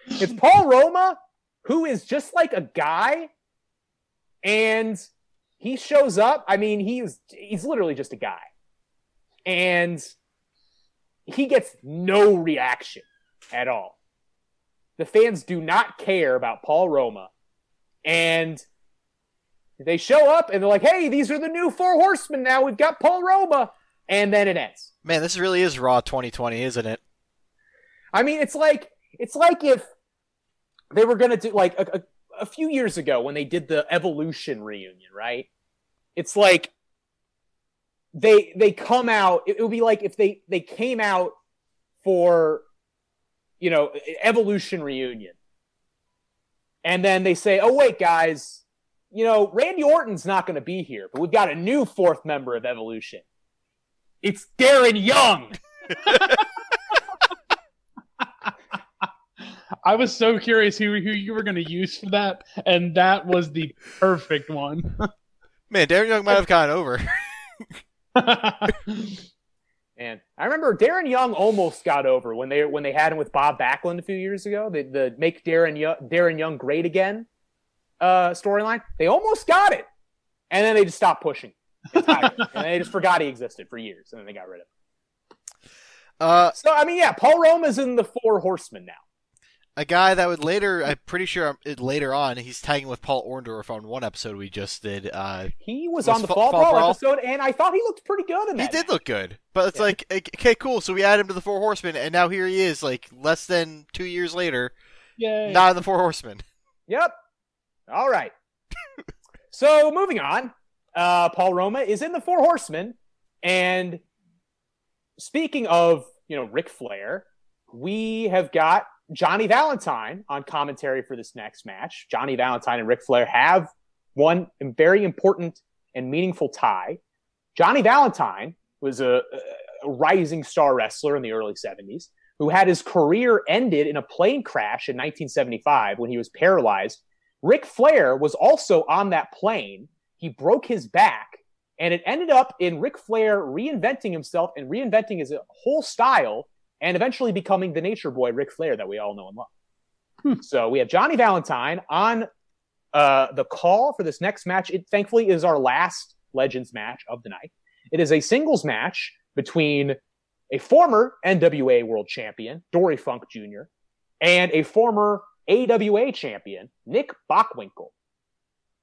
it's Paul Roma, who is just like a guy, and he shows up. I mean, he's he's literally just a guy, and he gets no reaction at all. The fans do not care about Paul Roma, and they show up and they're like, "Hey, these are the new four horsemen. Now we've got Paul Roma," and then it ends. Man, this really is Raw 2020, isn't it? I mean, it's like it's like if they were gonna do like a, a, a few years ago when they did the Evolution reunion, right? It's like they they come out. It, it would be like if they they came out for you know Evolution reunion, and then they say, "Oh wait, guys." You know, Randy Orton's not going to be here, but we've got a new fourth member of Evolution. It's Darren Young. I was so curious who who you were going to use for that, and that was the perfect one. Man, Darren Young might have gone over. And I remember Darren Young almost got over when they when they had him with Bob Backlund a few years ago. The the make Darren Young, Darren Young great again uh, storyline. They almost got it, and then they just stopped pushing. entirely. and they just forgot he existed for years, and then they got rid of him. Uh, So I mean, yeah, Paul Roma's in the Four Horsemen now. A guy that would later, I'm pretty sure um, later on, he's tagging with Paul Orndorff on one episode we just did. Uh, He was, Was on the Fa- Fall, Fall Brawl, episode, and I thought he looked pretty good in he did look good, but it's Yeah. like, okay, cool. So we add him to the Four Horsemen, and now here he is, like less than two years later, Yay! not in the Four Horsemen. Yep. All right. So moving on, uh, Paul Roma is in the Four Horsemen, and speaking of you know Ric Flair, we have got Johnny Valentine on commentary for this next match. Johnny Valentine and Ric Flair have one very important and meaningful tie. Johnny Valentine was a, a rising star wrestler in the early 70s who had his career ended in a plane crash in 1975 when he was paralyzed. Ric Flair was also on that plane. He broke his back, and it ended up in Ric Flair reinventing himself and reinventing his whole style and eventually becoming the nature boy Ric Flair that we all know and love. Hmm. So we have Johnny Valentine on uh, the call for this next match. It thankfully is our last Legends match of the night. It is a singles match between a former NWA World Champion, Dory Funk Jr., and a former AWA champion, Nick Bockwinkel.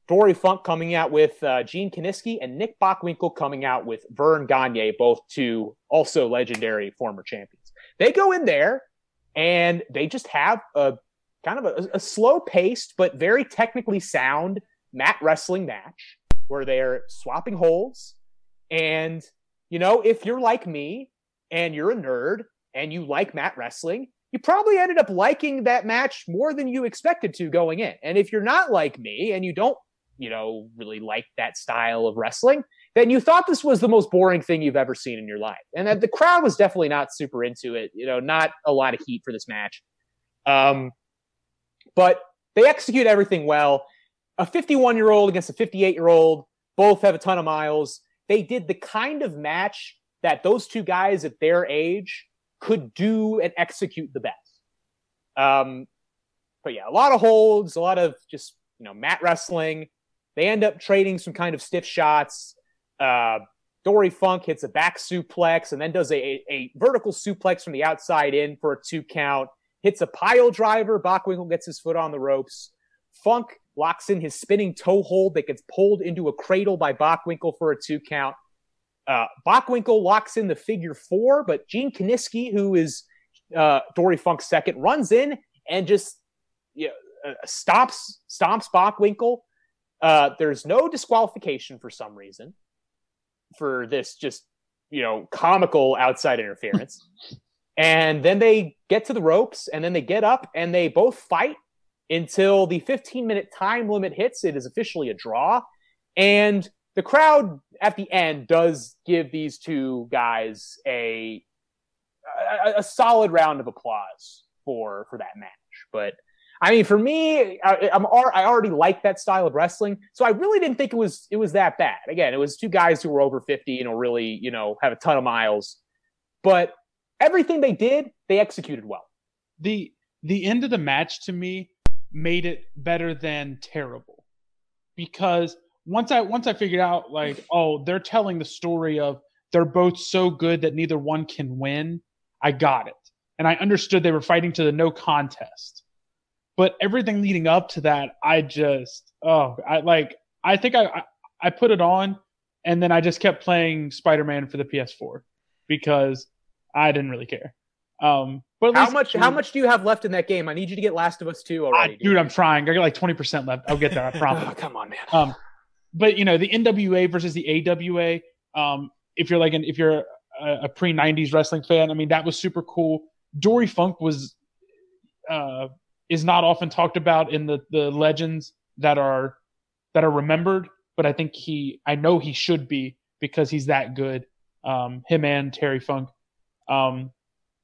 Dory Funk coming out with uh, Gene Kiniski and Nick Bockwinkel coming out with Verne Gagne, both two also legendary former champions. They go in there and they just have a kind of a, a slow paced but very technically sound mat wrestling match where they're swapping holds. And, you know, if you're like me and you're a nerd and you like mat wrestling, you probably ended up liking that match more than you expected to going in. And if you're not like me and you don't, you know, really like that style of wrestling, then you thought this was the most boring thing you've ever seen in your life. And that the crowd was definitely not super into it, you know, not a lot of heat for this match. Um, but they execute everything well. A 51 year old against a 58 year old, both have a ton of miles. They did the kind of match that those two guys at their age could do and execute the best. Um, but yeah, a lot of holds, a lot of just you know mat wrestling. They end up trading some kind of stiff shots. Uh, Dory Funk hits a back suplex and then does a, a, vertical suplex from the outside in for a two count. Hits a pile driver. Bockwinkel gets his foot on the ropes. Funk locks in his spinning toe hold that gets pulled into a cradle by Bockwinkel for a two count. Uh, Bockwinkel locks in the figure four, but Gene Kiniski, who is uh, Dory Funk's second, runs in and just you know, uh, stomps stomps Bockwinkel. Uh, there's no disqualification for some reason for this just you know comical outside interference. and then they get to the ropes, and then they get up and they both fight until the 15 minute time limit hits. It is officially a draw, and the crowd at the end does give these two guys a a, a solid round of applause for for that match. But I mean, for me, I, I'm I already like that style of wrestling, so I really didn't think it was it was that bad. Again, it was two guys who were over 50 and really you know have a ton of miles, but everything they did, they executed well. The the end of the match to me made it better than terrible because once I once I figured out like oh they're telling the story of they're both so good that neither one can win, I got it and I understood they were fighting to the no contest. But everything leading up to that, I just oh I like I think I I, I put it on and then I just kept playing Spider Man for the PS4 because I didn't really care. Um, but How much how much do you have left in that game? I need you to get Last of Us 2 already. I, dude, I'm trying. I got like 20% left. I'll get there. I promise. Oh, come on, man. Um, but you know, the NWA versus the AWA. Um, if you're like an if you're a, a pre '90s wrestling fan, I mean, that was super cool. Dory Funk was uh, is not often talked about in the the legends that are that are remembered, but I think he, I know he should be because he's that good. Um, him and Terry Funk. Um,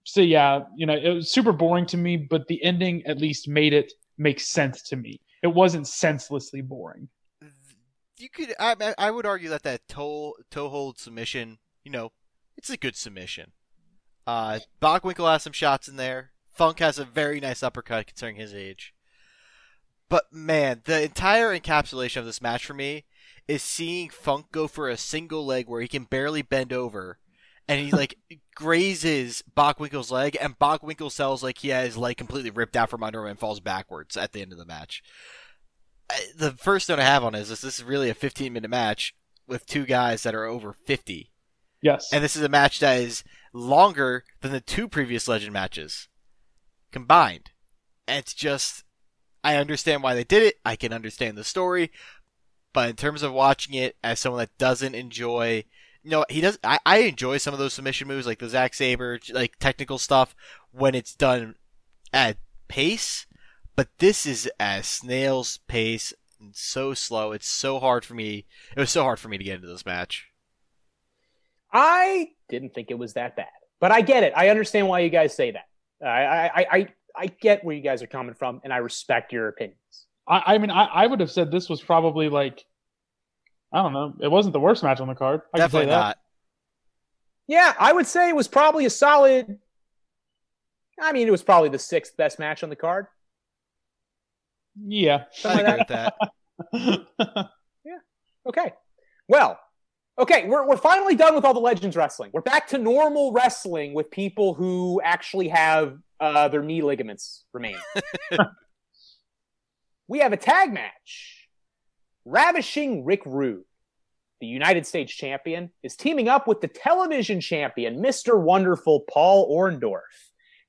so yeah, you know, it was super boring to me, but the ending at least made it make sense to me. It wasn't senselessly boring. You could, I, I- would argue that that toe toe hold submission, you know, it's a good submission. Uh, Bockwinkel has some shots in there. Funk has a very nice uppercut considering his age. But man, the entire encapsulation of this match for me is seeing Funk go for a single leg where he can barely bend over, and he like grazes Bockwinkel's leg, and Bockwinkel sells like he has like completely ripped out from under him and falls backwards at the end of the match. I- The first note I have on is this, this is really a 15 minute match with two guys that are over 50. Yes. And this is a match that is longer than the two previous Legend matches combined. It's just, I understand why they did it. I can understand the story. but in terms of watching it as someone that doesn't enjoy, you know, he does. I, I enjoy some of those submission moves, like the Zack Sabre, like technical stuff, when it's done at pace. But this is at snail's pace and so slow. It's so hard for me. It was so hard for me to get into this match. I didn't think it was that bad, but I get it. I understand why you guys say that. I I I, I get where you guys are coming from, and I respect your opinions. I, I mean, I, I would have said this was probably like, I don't know, it wasn't the worst match on the card. I Definitely that. not. Yeah, I would say it was probably a solid. I mean, it was probably the sixth best match on the card. Yeah. I Something agree like with that. Okay. Well, okay, we're, we're finally done with all the Legends wrestling. We're back to normal wrestling with people who actually have uh, their knee ligaments remain. we have a tag match. Ravishing Rick Rude, the United States champion, is teaming up with the television champion, Mr. Wonderful Paul Orndorff,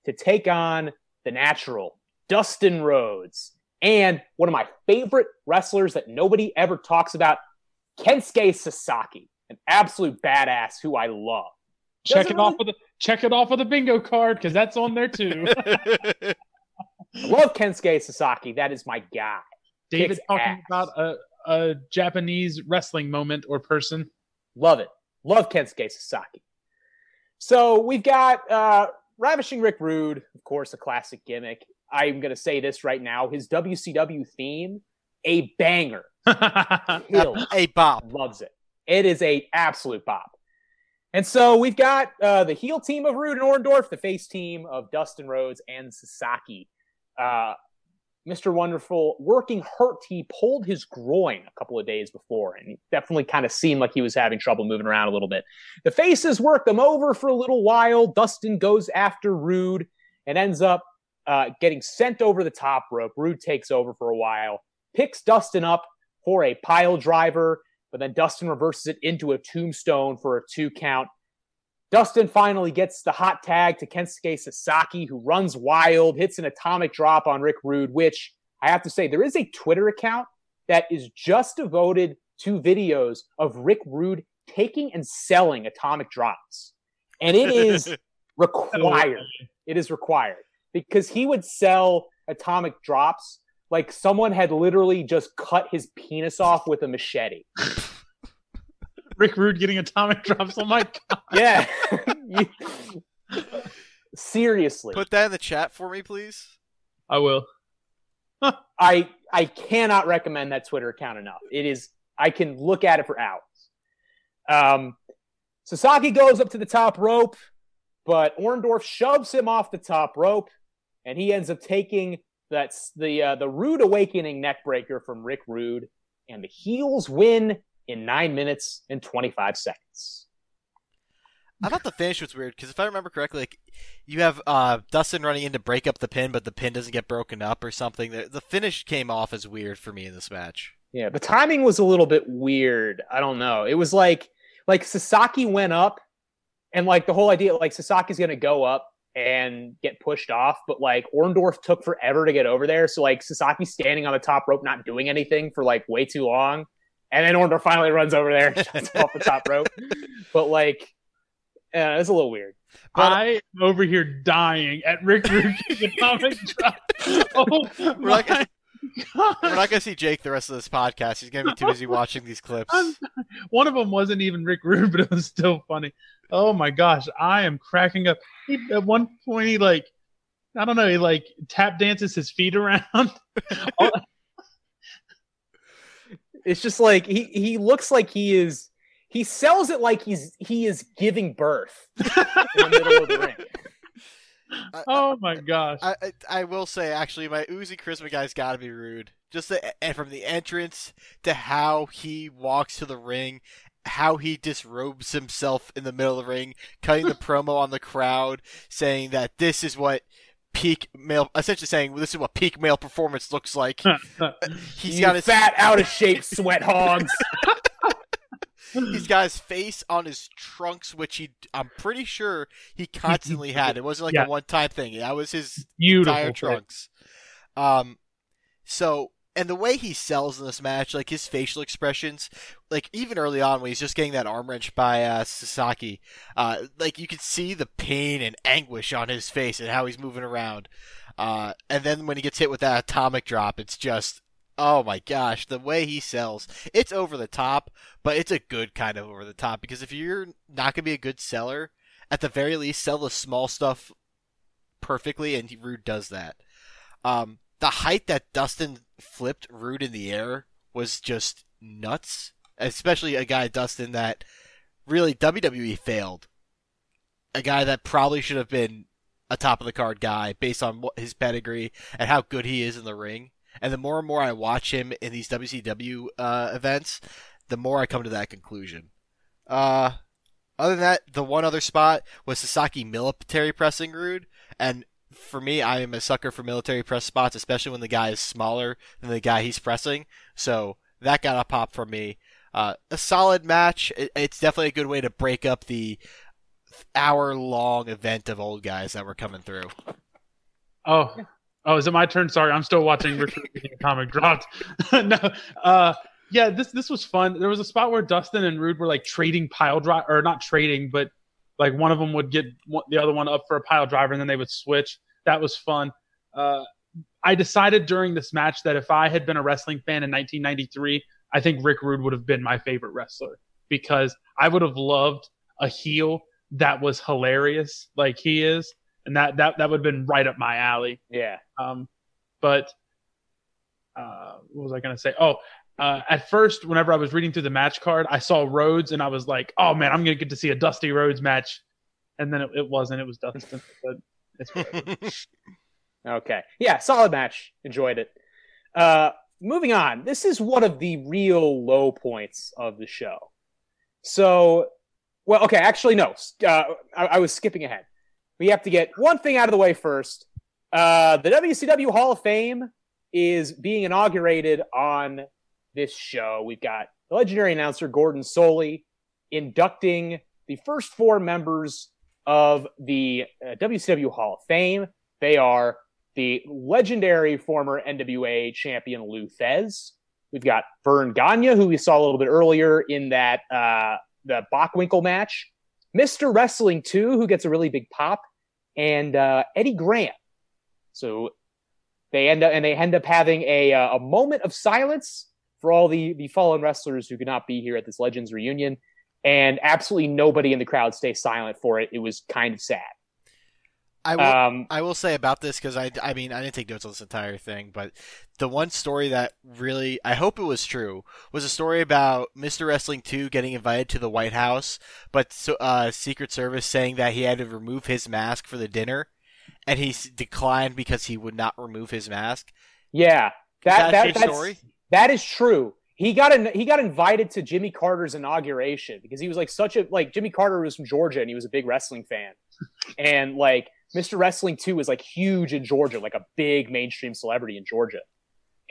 to take on the natural Dustin Rhodes and one of my favorite wrestlers that nobody ever talks about, Kensuke Sasaki, an absolute badass who I love. check Doesn't it off with a check it off with a bingo card because that's on there too. I love Kensuke Sasaki. That is my guy. David Kicks talking ass. about a, a Japanese wrestling moment or person. Love it. Love Kensuke Sasaki. So we've got uh, Ravishing Rick Rude, of course, a classic gimmick. I'm going to say this right now. His WCW theme, a banger. Kill. a bop. loves it. It is a absolute pop. And so we've got uh, the heel team of Rude and Orndorff, the face team of Dustin Rhodes and Sasaki. Uh, Mr. Wonderful working hurt. He pulled his groin a couple of days before, and definitely kind of seemed like he was having trouble moving around a little bit. The faces work them over for a little while. Dustin goes after Rude and ends up uh, getting sent over the top rope. Rude takes over for a while, picks Dustin up for a pile driver, but then Dustin reverses it into a tombstone for a two count. Dustin finally gets the hot tag to Kensuke Sasaki, who runs wild, hits an atomic drop on Rick Rude, which I have to say, there is a Twitter account that is just devoted to videos of Rick Rude taking and selling atomic drops. And it is required. It is required because he would sell atomic drops like someone had literally just cut his penis off with a machete. Rick Rude getting atomic drops. Oh my god! Yeah. Seriously. Put that in the chat for me, please. I will. I I cannot recommend that Twitter account enough. It is I can look at it for hours. Um, Sasaki goes up to the top rope, but Orndorff shoves him off the top rope, and he ends up taking that's the uh, the Rude Awakening neckbreaker from Rick Rude, and the heels win in nine minutes and twenty five seconds. I thought the finish was weird because if I remember correctly, like you have uh, Dustin running in to break up the pin, but the pin doesn't get broken up or something. The, the finish came off as weird for me in this match. Yeah, the timing was a little bit weird. I don't know. It was like like Sasaki went up and like the whole idea like Sasaki's going to go up and get pushed off, but like Orndorff took forever to get over there. So like Sasaki standing on the top rope not doing anything for like way too long. And then Orndorff finally runs over there and shots him off the top rope. But like uh, it's a little weird. But- I am over here dying at Rick Rude getting atomic drops. Oh We're my not, gonna, god! we're not gonna see Jake the rest of this podcast. He's gonna be too busy watching these clips. One of them wasn't even Rick Rude, but it was still funny. Oh my gosh, I am cracking up. He, at one point, he like, I don't know, he like tap dances his feet around. Oh, It's just like he he looks like he is he sells it like he's he is giving birth in the middle of the ring. I, oh my gosh! I, I I will say actually, my Uzi Charisma guy's got to be rude. Just the, and from the entrance to how he walks to the ring, how he disrobes himself in the middle of the ring, cutting the promo on the crowd, saying that this is what peak male, essentially saying this is what peak male performance looks like. He's you got his fat, out of shape sweat hogs. He's got his face on his trunks, which he I'm pretty sure he constantly had. It wasn't like Yeah. a one time thing. That was his Beautiful. entire trunks. Um, so and the way he sells in this match, like his facial expressions, like even early on when he's just getting that arm wrench by uh, Sasaki, uh, like you could see the pain and anguish on his face and how he's moving around. Uh, and then when he gets hit with that atomic drop, it's just oh my gosh, the way he sells, it's over the top, but it's a good kind of over the top because if you're not gonna be a good seller, at the very least, sell the small stuff perfectly, and Rude does that. Um, the height that Dustin flipped Rude in the air was just nuts. Especially a guy Dustin that really WWE failed. A guy that probably should have been a top of the card guy based on what his pedigree and how good he is in the ring. And the more and more I watch him in these WCW uh, events, the more I come to that conclusion. Uh, other than that, the one other spot was Sasaki military pressing Rude, and for me, I am a sucker for military press spots, especially when the guy is smaller than the guy he's pressing. So that got a pop from me. Uh, a solid match. It, it's definitely a good way to break up the hour long event of old guys that were coming through. Oh, oh, is it my turn? Sorry, I'm still watching Richard comic dropped. no, uh, yeah, this this was fun. There was a spot where Dustin and Rude were like trading pile drive, or not trading, but like one of them would get the other one up for a pile driver, and then they would switch. That was fun. Uh, I decided during this match that if I had been a wrestling fan in 1993, I think Rick Rude would have been my favorite wrestler because I would have loved a heel that was hilarious like he is, and that that that would have been right up my alley. Yeah. Um, but uh, what was I going to say? Oh, uh, at first, whenever I was reading through the match card, I saw Rhodes and I was like, "Oh man, I'm gonna get to see a Dusty Rhodes match," and then it, it wasn't. It was Dustin. but it's okay. Yeah, solid match. Enjoyed it. Uh, moving on. This is one of the real low points of the show. So, well, okay. Actually, no. Uh, I, I was skipping ahead. We have to get one thing out of the way first. Uh, the WCW Hall of Fame is being inaugurated on this show. We've got the legendary announcer Gordon Solie inducting the first four members of the uh, WCW Hall of Fame. They are the legendary former NWA champion Lou Thesz. We've got Verne Gagne, who we saw a little bit earlier in that uh, the Bockwinkel match. Mr. Wrestling 2, who gets a really big pop, and uh, Eddie Graham. So they end up and they end up having a, uh, a moment of silence for all the the fallen wrestlers who could not be here at this Legends reunion, and absolutely nobody in the crowd stay silent for it. It was kind of sad. I will, um, I will say about this because I, I mean I didn't take notes on this entire thing, but the one story that really I hope it was true was a story about Mr. Wrestling 2 getting invited to the White House, but so, uh, Secret Service saying that he had to remove his mask for the dinner, and he declined because he would not remove his mask. Yeah, that, that, that that's, story? That is true. He got an, he got invited to Jimmy Carter's inauguration because he was like such a like Jimmy Carter was from Georgia and he was a big wrestling fan, and like Mr. Wrestling 2 was like huge in Georgia, like a big mainstream celebrity in Georgia,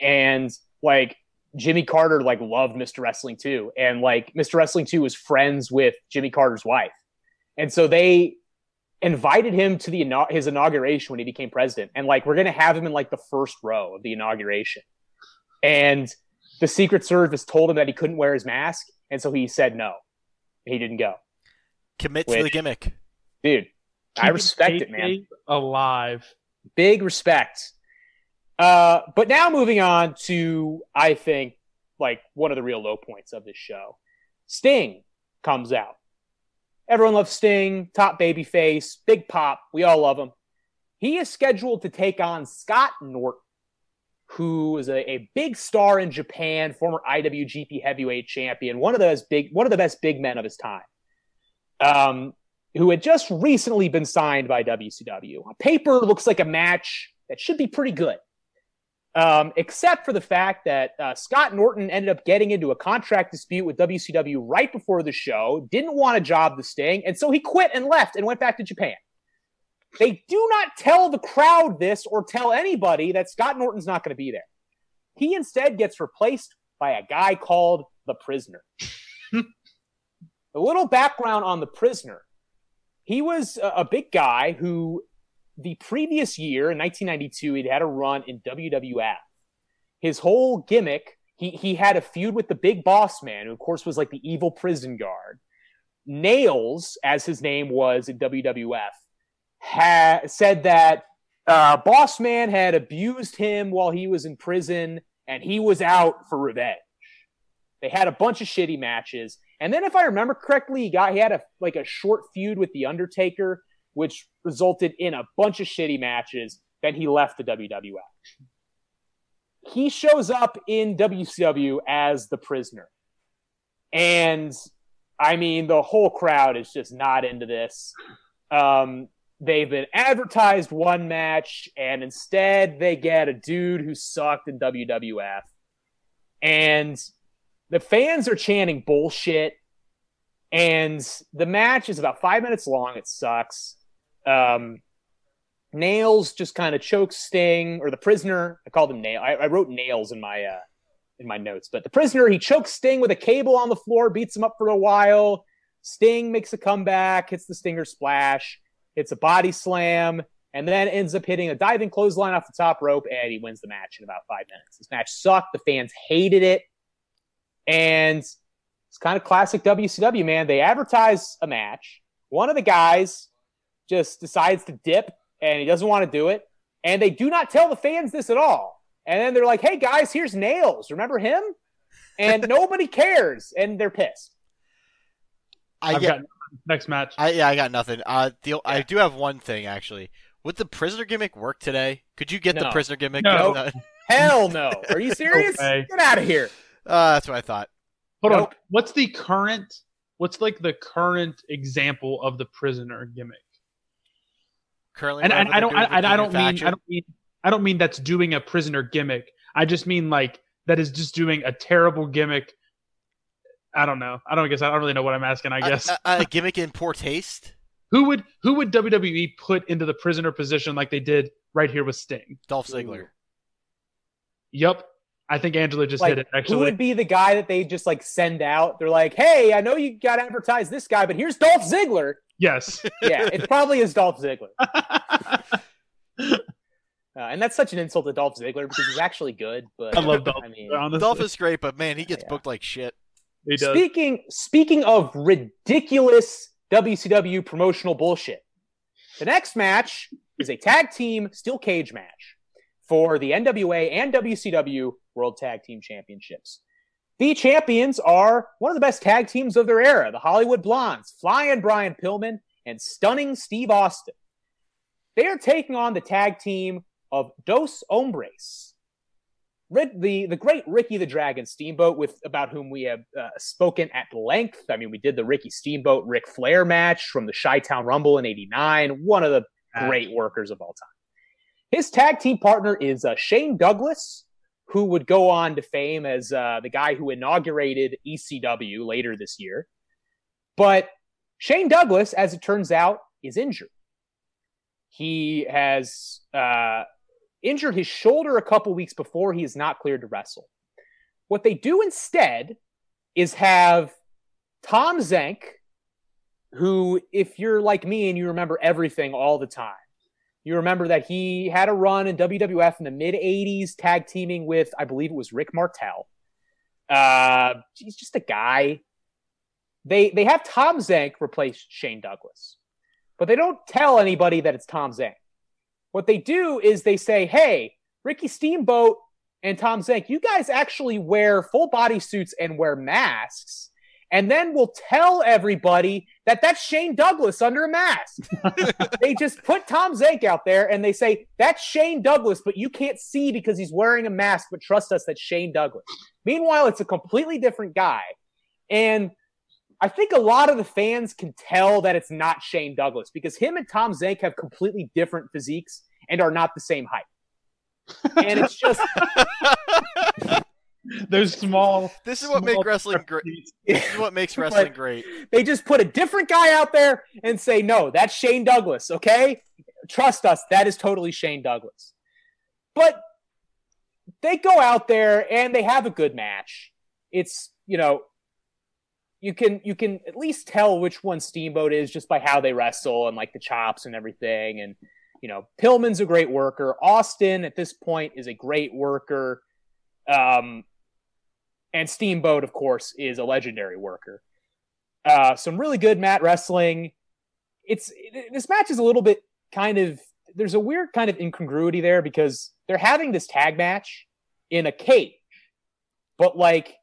and like Jimmy Carter like loved Mr. Wrestling 2, and like Mr. Wrestling 2 was friends with Jimmy Carter's wife, and so they invited him to the his inauguration when he became president, and like we're gonna have him in like the first row of the inauguration and the Secret Service told him that he couldn't wear his mask, and so he said no. He didn't go. Commit Which, to the gimmick, dude. Keep I respect it, man. Alive, big respect. Uh, but now moving on to, I think, like one of the real low points of this show. Sting comes out. Everyone loves Sting, top baby face, big pop. We all love him. He is scheduled to take on Scott Norton who is a, a, big star in Japan, former IWGP Heavyweight Champion, one of the big one of the best big men of his time, um, who had just recently been signed by WCW. On paper looks like a match that should be pretty good, um, except for the fact that uh, Scott Norton ended up getting into a contract dispute with WCW right before the show, didn't want a job to Sting, and so he quit and left and went back to Japan. They do not tell the crowd this or tell anybody that Scott Norton's not going to be there. He instead gets replaced by a guy called the prisoner. a little background on the prisoner. He was a, big guy who the previous year in 1992 he'd had a run in WWF his whole gimmick, he he had a feud with the big boss man, who of course was like the evil prison guard. Nails, as his name was in WWF, ha- said that uh, Boss Man had abused him while he was in prison, and he was out for revenge. They had a bunch of shitty matches, and then if I remember correctly, he got he had a like a short feud with the Undertaker, which resulted in a bunch of shitty matches. Then he left the WWF. He shows up in WCW as the prisoner, and I mean, the whole crowd is just not into this. Um, they've been advertised one match, and instead they get a dude who sucked in WWF. And the fans are chanting bullshit. And the match is about five minutes long. It sucks. Um, Nails just kind of chokes Sting, or the prisoner. I called him Nail. I, I wrote Nails in my uh, in my notes. But the prisoner, he chokes Sting with a cable on the floor, beats him up for a while. Sting makes a comeback, hits the Stinger splash, hits a body slam, and then ends up hitting a diving clothesline off the top rope, and he wins the match in about five minutes. This match sucked. The fans hated it. And it's kind of classic WCW, man. They advertise a match. One of the guys just decides to dip and he doesn't want to do it. And they do not tell the fans this at all. And then they're like, hey guys, here's Nails. Remember him? And nobody cares. And they're pissed. I I've get, got next match. I yeah, I got nothing. Uh, the, I do have one thing actually. Would the prisoner gimmick work today? Could you get the prisoner gimmick? No. Uh, Hell no. Are you serious? way. Get out of here. Uh, that's what I thought. Hold on. What's the current? What's like the current example of the prisoner gimmick? Currently, And, and I don't. I, doing with I don't mean. I don't mean. I don't mean that's doing a prisoner gimmick. I just mean like that is just doing a terrible gimmick. I don't know. I don't guess. I don't really know what I'm asking. I guess a, a gimmick in poor taste. who would who would WWE put into the prisoner position like they did right here with Sting? Dolph Ziggler. Yep. I think Angela just Like, hit it. Actually, who would be the guy that they just like send out? They're like, hey, I know you got to advertise this guy, but here's Dolph Ziggler. yes. Yeah, it probably is Dolph Ziggler. Uh, and that's such an insult to Dolph Ziggler because he's actually good. But I love Dolph. I mean, honestly. Dolph is great, but man, he gets Yeah. booked like shit. Does. speaking speaking of ridiculous WCW promotional bullshit, the next match is a tag team steel cage match for the NWA and WCW World Tag Team Championships. The champions are one of the best tag teams of their era, the Hollywood Blondes, Flying Brian Pillman and Stunning Steve Austin. They are taking on the tag team of Dos Hombres, The the great Ricky the Dragon Steamboat, with about whom we have uh, spoken at length. I mean, we did the Ricky Steamboat Ric Flair match from the Chi Town Rumble in '89. One of the great workers of all time. His tag team partner is uh, Shane Douglas, who would go on to fame as uh, the guy who inaugurated ECW later this year. But Shane Douglas, as it turns out, is injured. He has uh, injured his shoulder a couple weeks before he is not cleared to wrestle. What they do instead is have Tom Zenk, who, if you're like me and you remember everything all the time, you remember that he had a run in WWF in the mid 80s, tag teaming with, I believe it was Rick Martel. Uh, he's just a guy. They they have Tom Zenk replace Shane Douglas, but they don't tell anybody that it's Tom Zenk. What they do is they say, "Hey, Ricky Steamboat and Tom Zenk, you guys actually wear full body suits and wear masks." And then we'll tell everybody that that's Shane Douglas under a mask. they just put Tom Zenk out there and they say, that's Shane Douglas, but you can't see because he's wearing a mask, but trust us, that's Shane Douglas. Meanwhile, it's a completely different guy. And I think a lot of the fans can tell that it's not Shane Douglas because him and Tom Zenk have completely different physiques and are not the same height. And it's just, Those small. This is what small makes wrestling great. This is what makes wrestling great. they just put a different guy out there and say, no, that's Shane Douglas, okay? Trust us, that is totally Shane Douglas. But they go out there and they have a good match. It's, you know, you can you can at least tell which one Steamboat is just by how they wrestle and like the chops and everything. And you know, Pillman's a great worker. Austin at this point is a great worker. Um, and Steamboat, of course, is a legendary worker. Uh, some really good mat wrestling. It's this match is a little bit kind of there's a weird kind of incongruity there because they're having this tag match in a cage, but like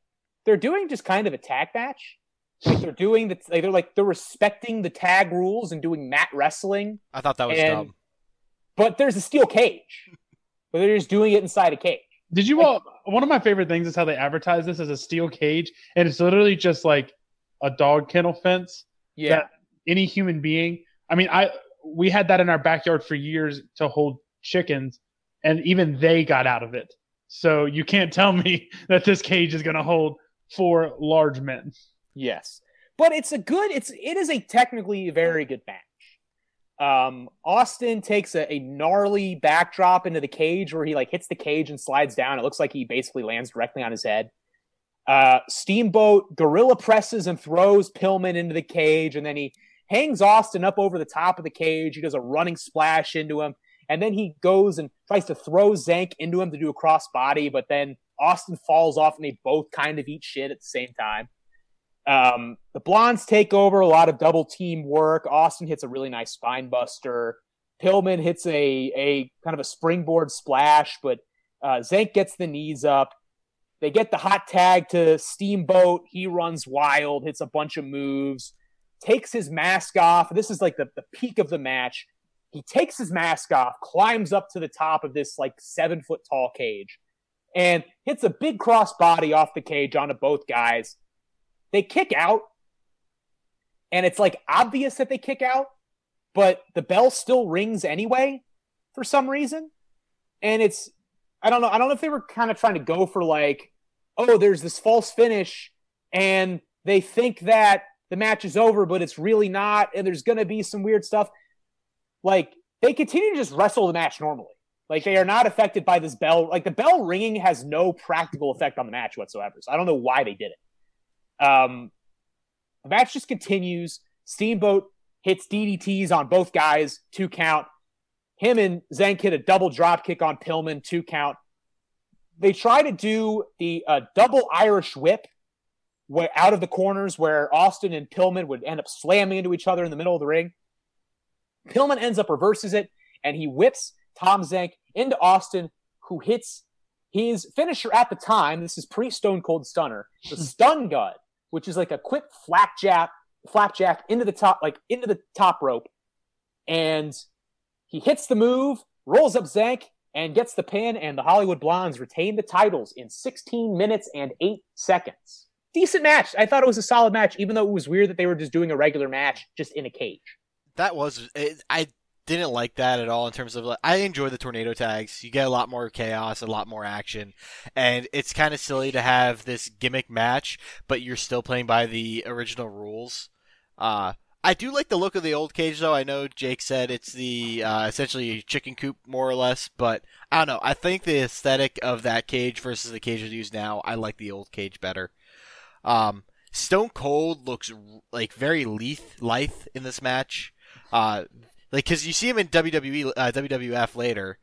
they're doing just kind of a tag match. Like they're doing the like they're like they're respecting the tag rules and doing mat wrestling, I thought that was And- dumb. but there's a steel cage. But they're just doing it inside a cage. Did you all? One of my favorite things is how they advertise this as a steel cage, and it's literally just like a dog kennel fence. Yeah. that any human being. I mean, I we had that in our backyard for years to hold chickens, and even they got out of it. So you can't tell me that this cage is going to hold four large men. Yes. But it's a good it's it is a technically very good match. Um Austin takes a, a gnarly backdrop into the cage where he like hits the cage and slides down. It looks like he basically lands directly on his head. Uh Steamboat gorilla presses and throws Pillman into the cage and then he hangs Austin up over the top of the cage. He does a running splash into him and then he goes and tries to throw Zenk into him to do a cross body, but then Austin falls off and they both kind of eat shit at the same time. Um, the Blondes take over a lot of double team work. Austin hits a really nice spine buster. Pillman hits a a kind of a springboard splash, but uh, Zenk gets the knees up. They get the hot tag to Steamboat. He runs wild, hits a bunch of moves, takes his mask off. This is like the, the peak of the match. He takes his mask off, climbs up to the top of this like seven foot tall cage, and hits a big cross body off the cage onto both guys they kick out and it's like obvious that they kick out but the bell still rings anyway for some reason. And it's i don't know i don't know if they were kind of trying to go for like oh there's this false finish and they think that the match is over but it's really not and there's going to be some weird stuff. Like they continue to just wrestle the match normally. Like they are not affected by this bell like the bell ringing has no practical effect on the match whatsoever so i don't know why they did it um, the match just continues. Steamboat hits DDTs on both guys, two count. Him and Zenk hit a double drop kick on Pillman, two count. They try to do the uh, double Irish whip where out of the corners where Austin and Pillman would end up slamming into each other in the middle of the ring. Pillman ends up reverses it and he whips Tom Zenk into Austin, who hits his finisher at the time. This is pre Stone Cold Stunner, the stun gun, which is like a quick flapjack, flapjack into the top, like into the top rope, and he hits the move, rolls up Zenk, and gets the pin. And the Hollywood Blondes retain the titles in 16 minutes and eight seconds. Decent match. I thought it was a solid match, even though it was weird that they were just doing a regular match just in a cage. That was it, I didn't like that at all in terms of like, I enjoy the tornado tags. You get a lot more chaos, a lot more action, and it's kind of silly to have this gimmick match, but you're still playing by the original rules. Uh, I do like the look of the old cage though. I know Jake said it's the uh, essentially chicken coop more or less, but I don't know. I think the aesthetic of that cage versus the cages used now, I like the old cage better. Um, Stone Cold looks like very lithe, lithe in this match. Uh, like because you see him in WWE, uh, WWF later,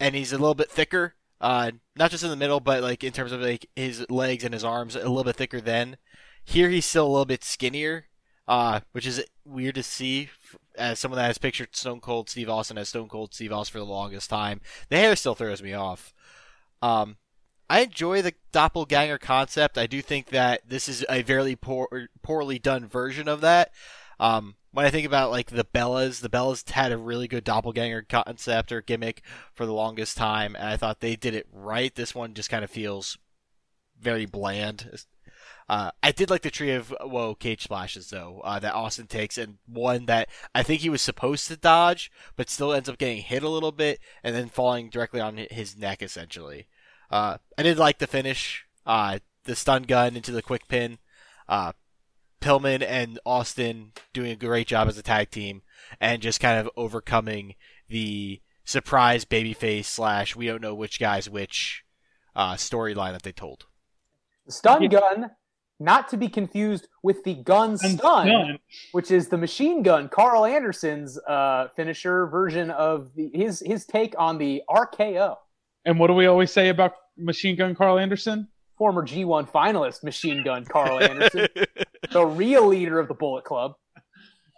and he's a little bit thicker. Uh, not just in the middle, but like in terms of like his legs and his arms, a little bit thicker. Then here he's still a little bit skinnier, uh, which is weird to see as someone that has pictured Stone Cold Steve Austin as Stone Cold Steve Austin for the longest time. The hair still throws me off. Um, I enjoy the doppelganger concept. I do think that this is a very poor, poorly done version of that. Um, when I think about like the Bellas, the Bellas had a really good doppelganger concept or gimmick for the longest time, and I thought they did it right. This one just kind of feels very bland. Uh, I did like the tree of whoa cage splashes though uh, that Austin takes, and one that I think he was supposed to dodge, but still ends up getting hit a little bit and then falling directly on his neck essentially. Uh, I did like the finish, uh, the stun gun into the quick pin. Pillman and Austin doing a great job as a tag team and just kind of overcoming the surprise babyface slash we don't know which guy's which uh, storyline that they told. The stun gun, not to be confused with the gun stun, Done. which is the machine gun, Karl Anderson's uh, finisher version of the, his his take on the RKO. And what do we always say about Machine Gun Karl Anderson. Former G1 finalist Machine Gun Karl Anderson, the real leader of the Bullet Club.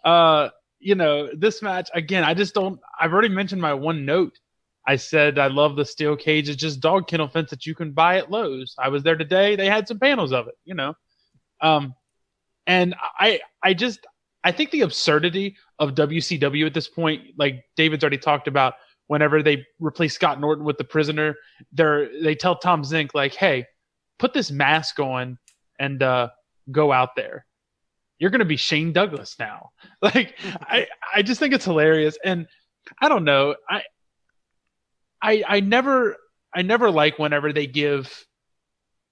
Uh, you know, this match again. I just don't. I've already mentioned my one note. I said I love the steel cage. It's just dog kennel fence that you can buy at Lowe's. I was there today. They had some panels of it. You know, um, and I I just I think the absurdity of WCW at this point, like David's already talked about, whenever they replace Scott Norton with the prisoner, they're they tell Tom Zenk like, hey, put this mask on and uh, go out there. You're gonna be Shane Douglas now. Like I I just think it's hilarious. And I don't know. I I I never I never like whenever they give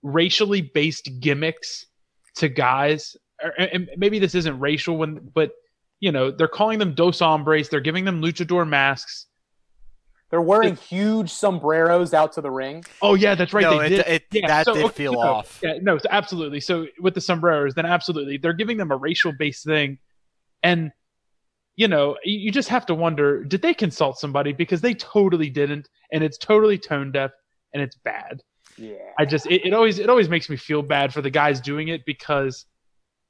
racially based gimmicks to guys. Or, and maybe this isn't racial when but you know, they're calling them dos hombres, they're giving them luchador masks. They're wearing huge sombreros out to the ring. Oh yeah, that's right. No, they it, did. it, Yeah, that so, did okay, feel no, off. Yeah, no, so absolutely. So with the sombreros, then absolutely, they're giving them a racial based thing, and you know, you you just have to wonder: did they consult somebody? Because they totally didn't, and it's totally tone deaf, and it's bad. Yeah. I just it, it always it always makes me feel bad for the guys doing it because,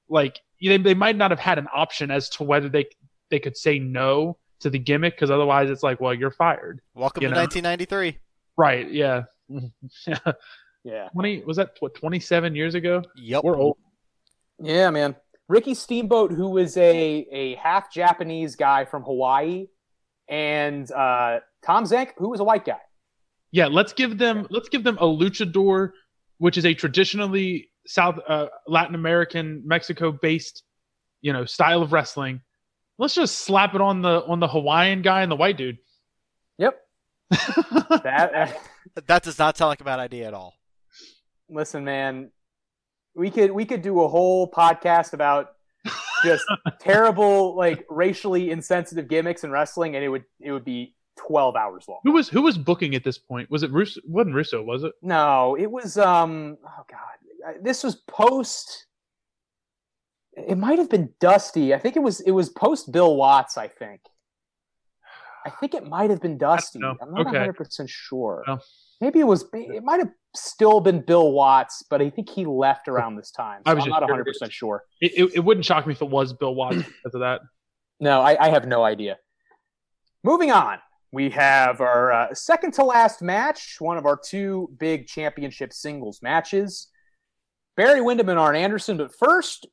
like, they they might not have had an option as to whether they they could say no to the gimmick because otherwise it's like, well, you're fired. Welcome you to know. 1993. Right? Yeah. yeah. Twenty was that what twenty seven years ago? Yep. We're old. Yeah, man. Ricky Steamboat, who was a, a half Japanese guy from Hawaii, and uh, Tom Zenk, who was a white guy. Yeah, let's give them let's give them a luchador, which is a traditionally South uh, Latin American Mexico based, you know, style of wrestling. Let's just slap it on the on the Hawaiian guy and the white dude. Yep. That uh, That does not sound like a bad idea at all. listen, man. We could we could do a whole podcast about just terrible, like racially insensitive gimmicks in wrestling, and it would it would be twelve hours long. who was who was booking at this point? Was it Russo? wasn't Russo? Was it? No, it was um oh god. This was post it might have been Dusty. I think it was it was post Bill Watts, I think. I think it might have been Dusty. I'm not Okay. 100% sure. Oh. Maybe it was it might have still been Bill Watts, but I think he left around this time. So I was I'm not 100% sure. It, it? it wouldn't shock me if it was Bill Watts because of that. No, I, I have no idea. Moving on, we have our uh, second to last match, one of our two big championship singles matches. Barry Windham and Arn Anderson. But first,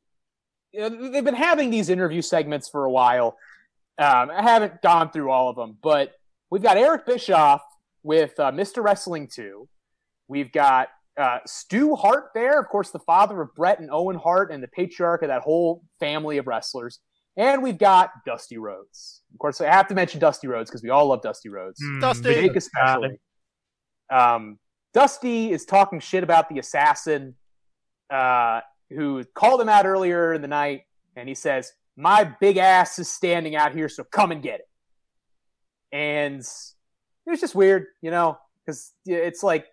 you know, they've been having these interview segments for a while. Um, I haven't gone through all of them, but we've got Eric Bischoff with uh, Mr. Wrestling 2. We've got uh, Stu Hart there, of course, the father of Bret and Owen Hart and the patriarch of that whole family of wrestlers. And we've got Dusty Rhodes. Of course, I have to mention Dusty Rhodes because we all love Dusty Rhodes. Hmm, Dusty. Jake especially. Um, Dusty is talking shit about the assassin uh, who called him out earlier in the night, and he says, "My big ass is standing out here, so come and get it." And it was just weird, you know, because it's like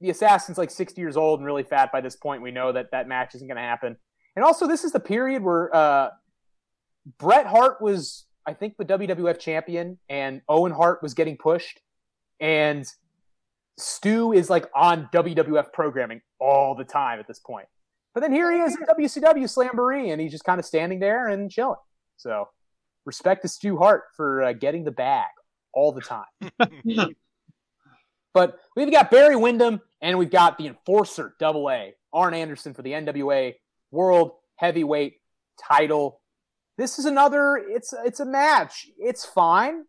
the assassin's like 60 years old and really fat by this point. We know that that match isn't going to happen. And also, this is the period where uh, Bret Hart was, I think, the WWF champion, and Owen Hart was getting pushed, and Stu is like on WWF programming all the time at this point. But then here he is in WCW Slamboree, and he's just kind of standing there and chilling. So, respect to Stu Hart for uh, getting the bag all the time. But we've got Barry Windham and we've got the enforcer, double A, Arn Anderson for the NWA World Heavyweight title. This is another, it's it's a match. It's fine.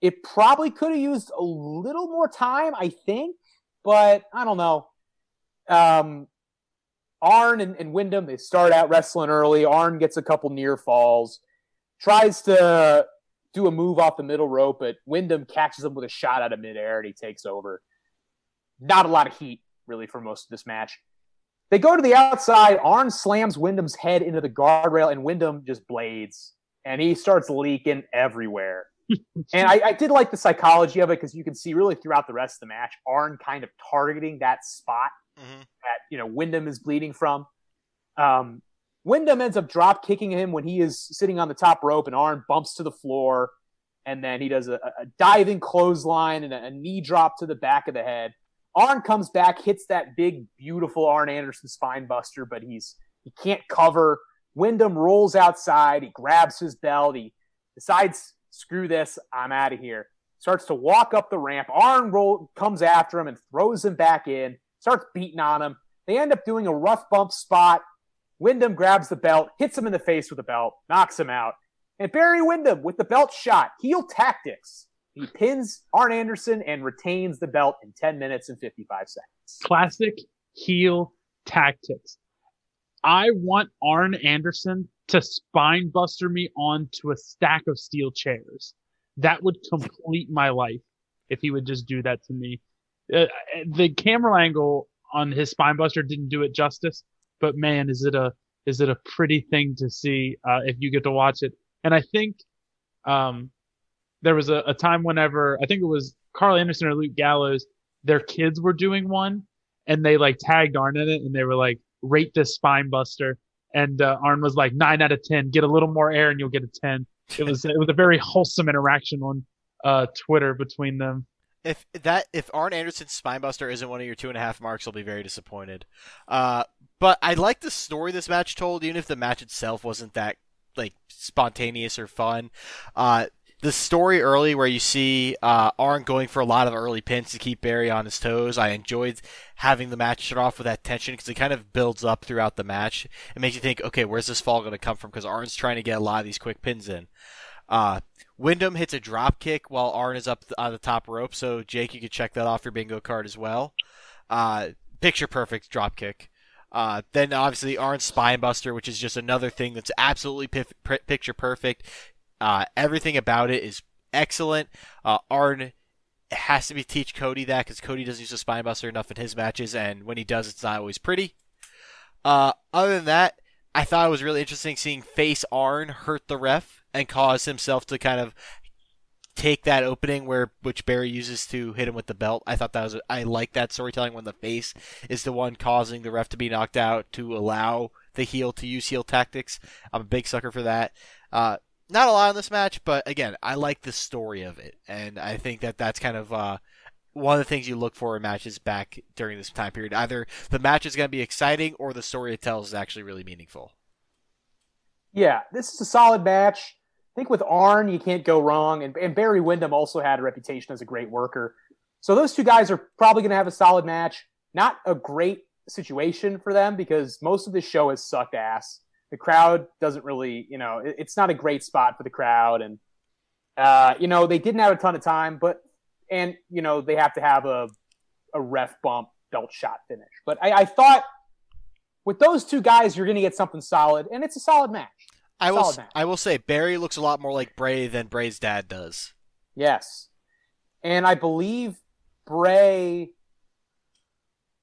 It probably could have used a little more time, I think, but I don't know. Um Arn and, and Windham, they start out wrestling early. Arn gets a couple near falls, tries to do a move off the middle rope, but Windham catches him with a shot out of midair and he takes over. Not a lot of heat, really, for most of this match. They go to the outside. Arn slams Windham's head into the guardrail, and Windham just blades. And he starts leaking everywhere. and I, I did like the psychology of it because you can see really throughout the rest of the match, Arn kind of targeting that spot Mhm. You know Windham is bleeding from. Um, Windham ends up drop kicking him when he is sitting on the top rope, and Arn bumps to the floor, and then he does a, a diving clothesline and a, a knee drop to the back of the head. Arn comes back, hits that big, beautiful Arn Anderson spine buster, but he's he can't cover. Windham rolls outside. He grabs his belt. He decides, screw this, I'm out of here. Starts to walk up the ramp. Arn roll, comes after him and throws him back in. Starts beating on him. They end up doing a rough bump spot. Windham grabs the belt, hits him in the face with the belt, knocks him out. And Barry Windham with the belt shot, heel tactics. He pins Arn Anderson and retains the belt in 10 minutes and 55 seconds. Classic heel tactics. I want Arn Anderson to spine buster me onto a stack of steel chairs. That would complete my life if he would just do that to me. Uh, the camera angle on his spine buster didn't do it justice, but man, is it a is it a pretty thing to see uh, if you get to watch it? And I think um, there was a, a time whenever I think it was Karl Anderson or Luke Gallows, their kids were doing one, and they like tagged Arn in it, and they were like, "Rate this spine buster," and uh, Arn was like, nine out of ten. Get a little more air, and you'll get a ten. It was it was a very wholesome interaction on uh, Twitter between them. If that if Arn Anderson's Spinebuster isn't one of your two and a half marks, I'll be very disappointed. Uh, but I like the story this match told, even if the match itself wasn't that like spontaneous or fun. Uh, the story early where you see uh, Arn going for a lot of early pins to keep Barry on his toes. I enjoyed having the match start off with that tension because it kind of builds up throughout the match. It makes you think, okay, where's this fall going to come from? Because Arn's trying to get a lot of these quick pins in. Uh, Windham hits a drop kick while Arn is up on the top rope. So Jake, you could check that off your bingo card as well. Uh, picture perfect drop kick. Uh, then obviously Arn's Spinebuster, which is just another thing that's absolutely pif- picture perfect. Uh, everything about it is excellent. Uh, Arn has to be teach Cody that because Cody doesn't use a Spinebuster enough in his matches, and when he does, it's not always pretty. Uh, other than that, I thought it was really interesting seeing face Arn hurt the ref and cause himself to kind of take that opening where which Barry uses to hit him with the belt. I thought that was I like that storytelling when the face is the one causing the ref to be knocked out to allow the heel to use heel tactics. I'm a big sucker for that. Uh, not a lot in this match, but again, I like the story of it, and I think that that's kind of uh, one of the things you look for in matches back during this time period. Either the match is going to be exciting, or the story it tells is actually really meaningful. Yeah, this is a solid match. Think with Arn, you can't go wrong, and, and Barry Windham also had a reputation as a great worker. So those two guys are probably going to have a solid match. Not a great situation for them because most of the show has sucked ass the crowd doesn't really, you know, it, it's not a great spot for the crowd. And, uh, you know, they didn't have a ton of time, but, and, you know, they have to have a, a ref bump belt shot finish. But I, I thought with those two guys, you're going to get something solid, and it's a solid match. I will. I will say Barry looks a lot more like Bray than Bray's dad does. Yes. And I believe Bray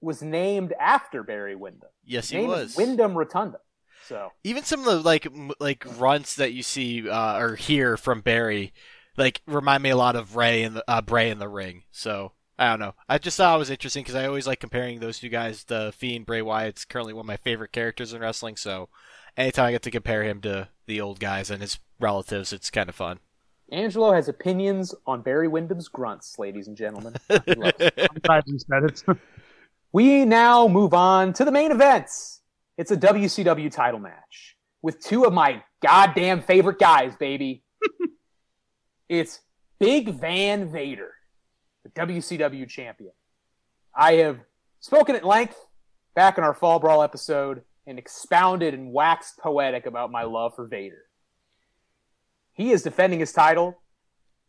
was named after Barry Windham. Yes, he was. Windham Rotunda. So even some of the like like runts that you see uh, or hear from Barry, like remind me a lot of Ray and uh, Bray in the ring. So I don't know. I just thought it was interesting because I always like comparing those two guys. The Fiend Bray Wyatt's currently one of my favorite characters in wrestling. So anytime I get to compare him to the old guys and his relatives, it's kind of fun. Angelo has opinions on Barry Windham's grunts, ladies and gentlemen. I'm glad you said it. we now move on to the main events. It's a WCW title match with two of my goddamn favorite guys, baby. it's Big Van Vader, the WCW champion. I have spoken at length back in our Fall Brawl episode and expounded and waxed poetic about my love for Vader. He is defending his title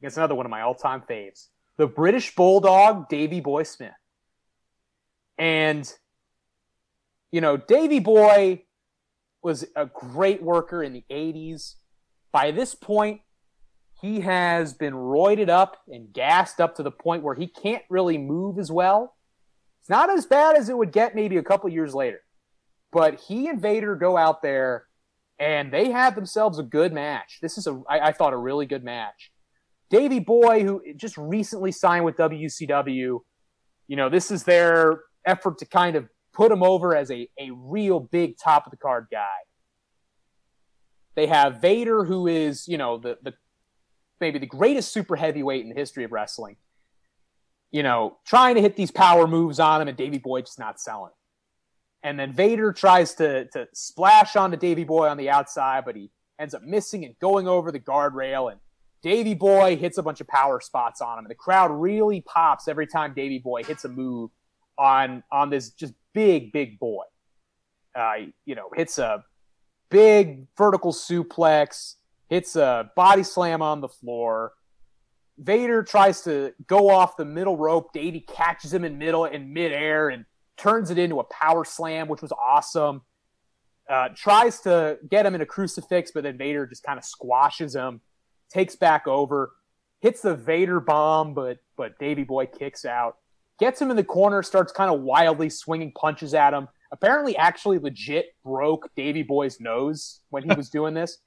against another one of my all time faves, the British Bulldog, Davey Boy Smith. And you know, Davey Boy was a great worker in the 80s. By this point, he has been roided up and gassed up to the point where he can't really move as well. It's not as bad as it would get maybe a couple years later. But he and Vader go out there and they have themselves a good match. This is a, I, I thought, a really good match. Davey Boy, who just recently signed with WCW, you know, this is their effort to kind of put him over as a, a real big top of the card guy. They have Vader, who is, you know, the, the maybe the greatest super heavyweight in the history of wrestling. you know, trying to hit these power moves on him, and Davey Boy just not selling. And then Vader tries to to splash onto Davey Boy on the outside, but he ends up missing and going over the guardrail. And Davey Boy hits a bunch of power spots on him, and the crowd really pops every time Davey Boy hits a move on on this just big, big boy. Uh, you know, hits a big vertical suplex, hits a body slam on the floor. Vader tries to go off the middle rope. Davey catches him in middle in midair and turns it into a power slam, which was awesome. Uh, tries to get him in a crucifix, but then Vader just kind of squashes him, takes back over, hits the Vader bomb, but but Davey Boy kicks out, gets him in the corner, starts kind of wildly swinging punches at him. Apparently, actually, legit broke Davey Boy's nose when he was doing this.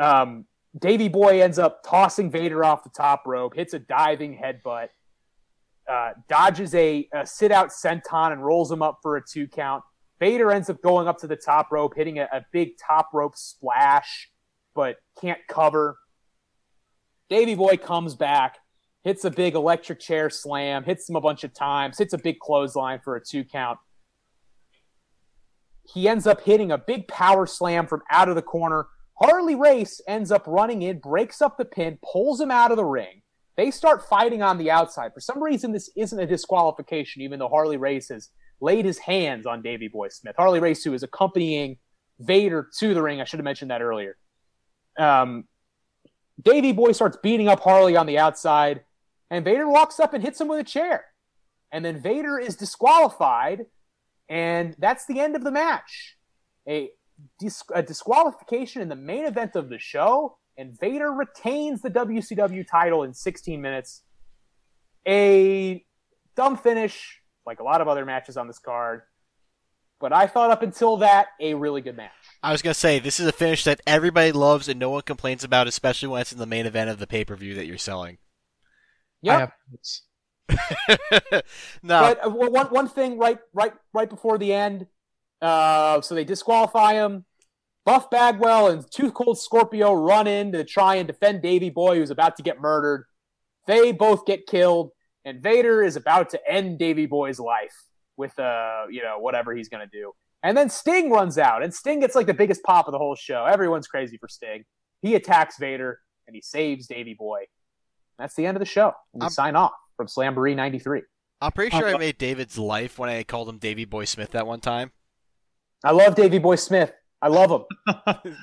Um, Davey Boy ends up tossing Vader off the top rope, hits a diving headbutt, uh, dodges a, a sit out senton and rolls him up for a two count. Vader ends up going up to the top rope, hitting a, a big top rope splash, but can't cover. Davey Boy comes back, hits a big electric chair slam, hits him a bunch of times, hits a big clothesline for a two count. He ends up hitting a big power slam from out of the corner. Harley Race ends up running in, breaks up the pin, pulls him out of the ring. They start fighting on the outside. For some reason, this isn't a disqualification, even though Harley Race has laid his hands on Davey Boy Smith. Harley Race, who is accompanying Vader to the ring. I should have mentioned that earlier. Um, Davey Boy starts beating up Harley on the outside, and Vader walks up and hits him with a chair. And then Vader is disqualified, and that's the end of the match. A, dis- a disqualification in the main event of the show, and Vader retains the WCW title in 16 minutes. A dumb finish, like a lot of other matches on this card. But I thought up until that, a really good match. I was gonna say this is a finish that everybody loves and no one complains about, especially when it's in the main event of the pay per view that you're selling. I Yep. have notes. no, But uh, one one thing right right right before the end, uh, so they disqualify him. Buff Bagwell and 2 Cold Scorpio run in to try and defend Davey Boy, who's about to get murdered. They both get killed, and Vader is about to end Davey Boy's life with uh, you know, whatever he's gonna do. And then Sting runs out, and Sting gets like the biggest pop of the whole show. Everyone's crazy for Sting. He attacks Vader and he saves Davey Boy. That's the end of the show. We I'm- sign off from Slamboree 93. I'm pretty sure I made David's life when I called him Davey Boy Smith that one time. I love Davey Boy Smith. I love him.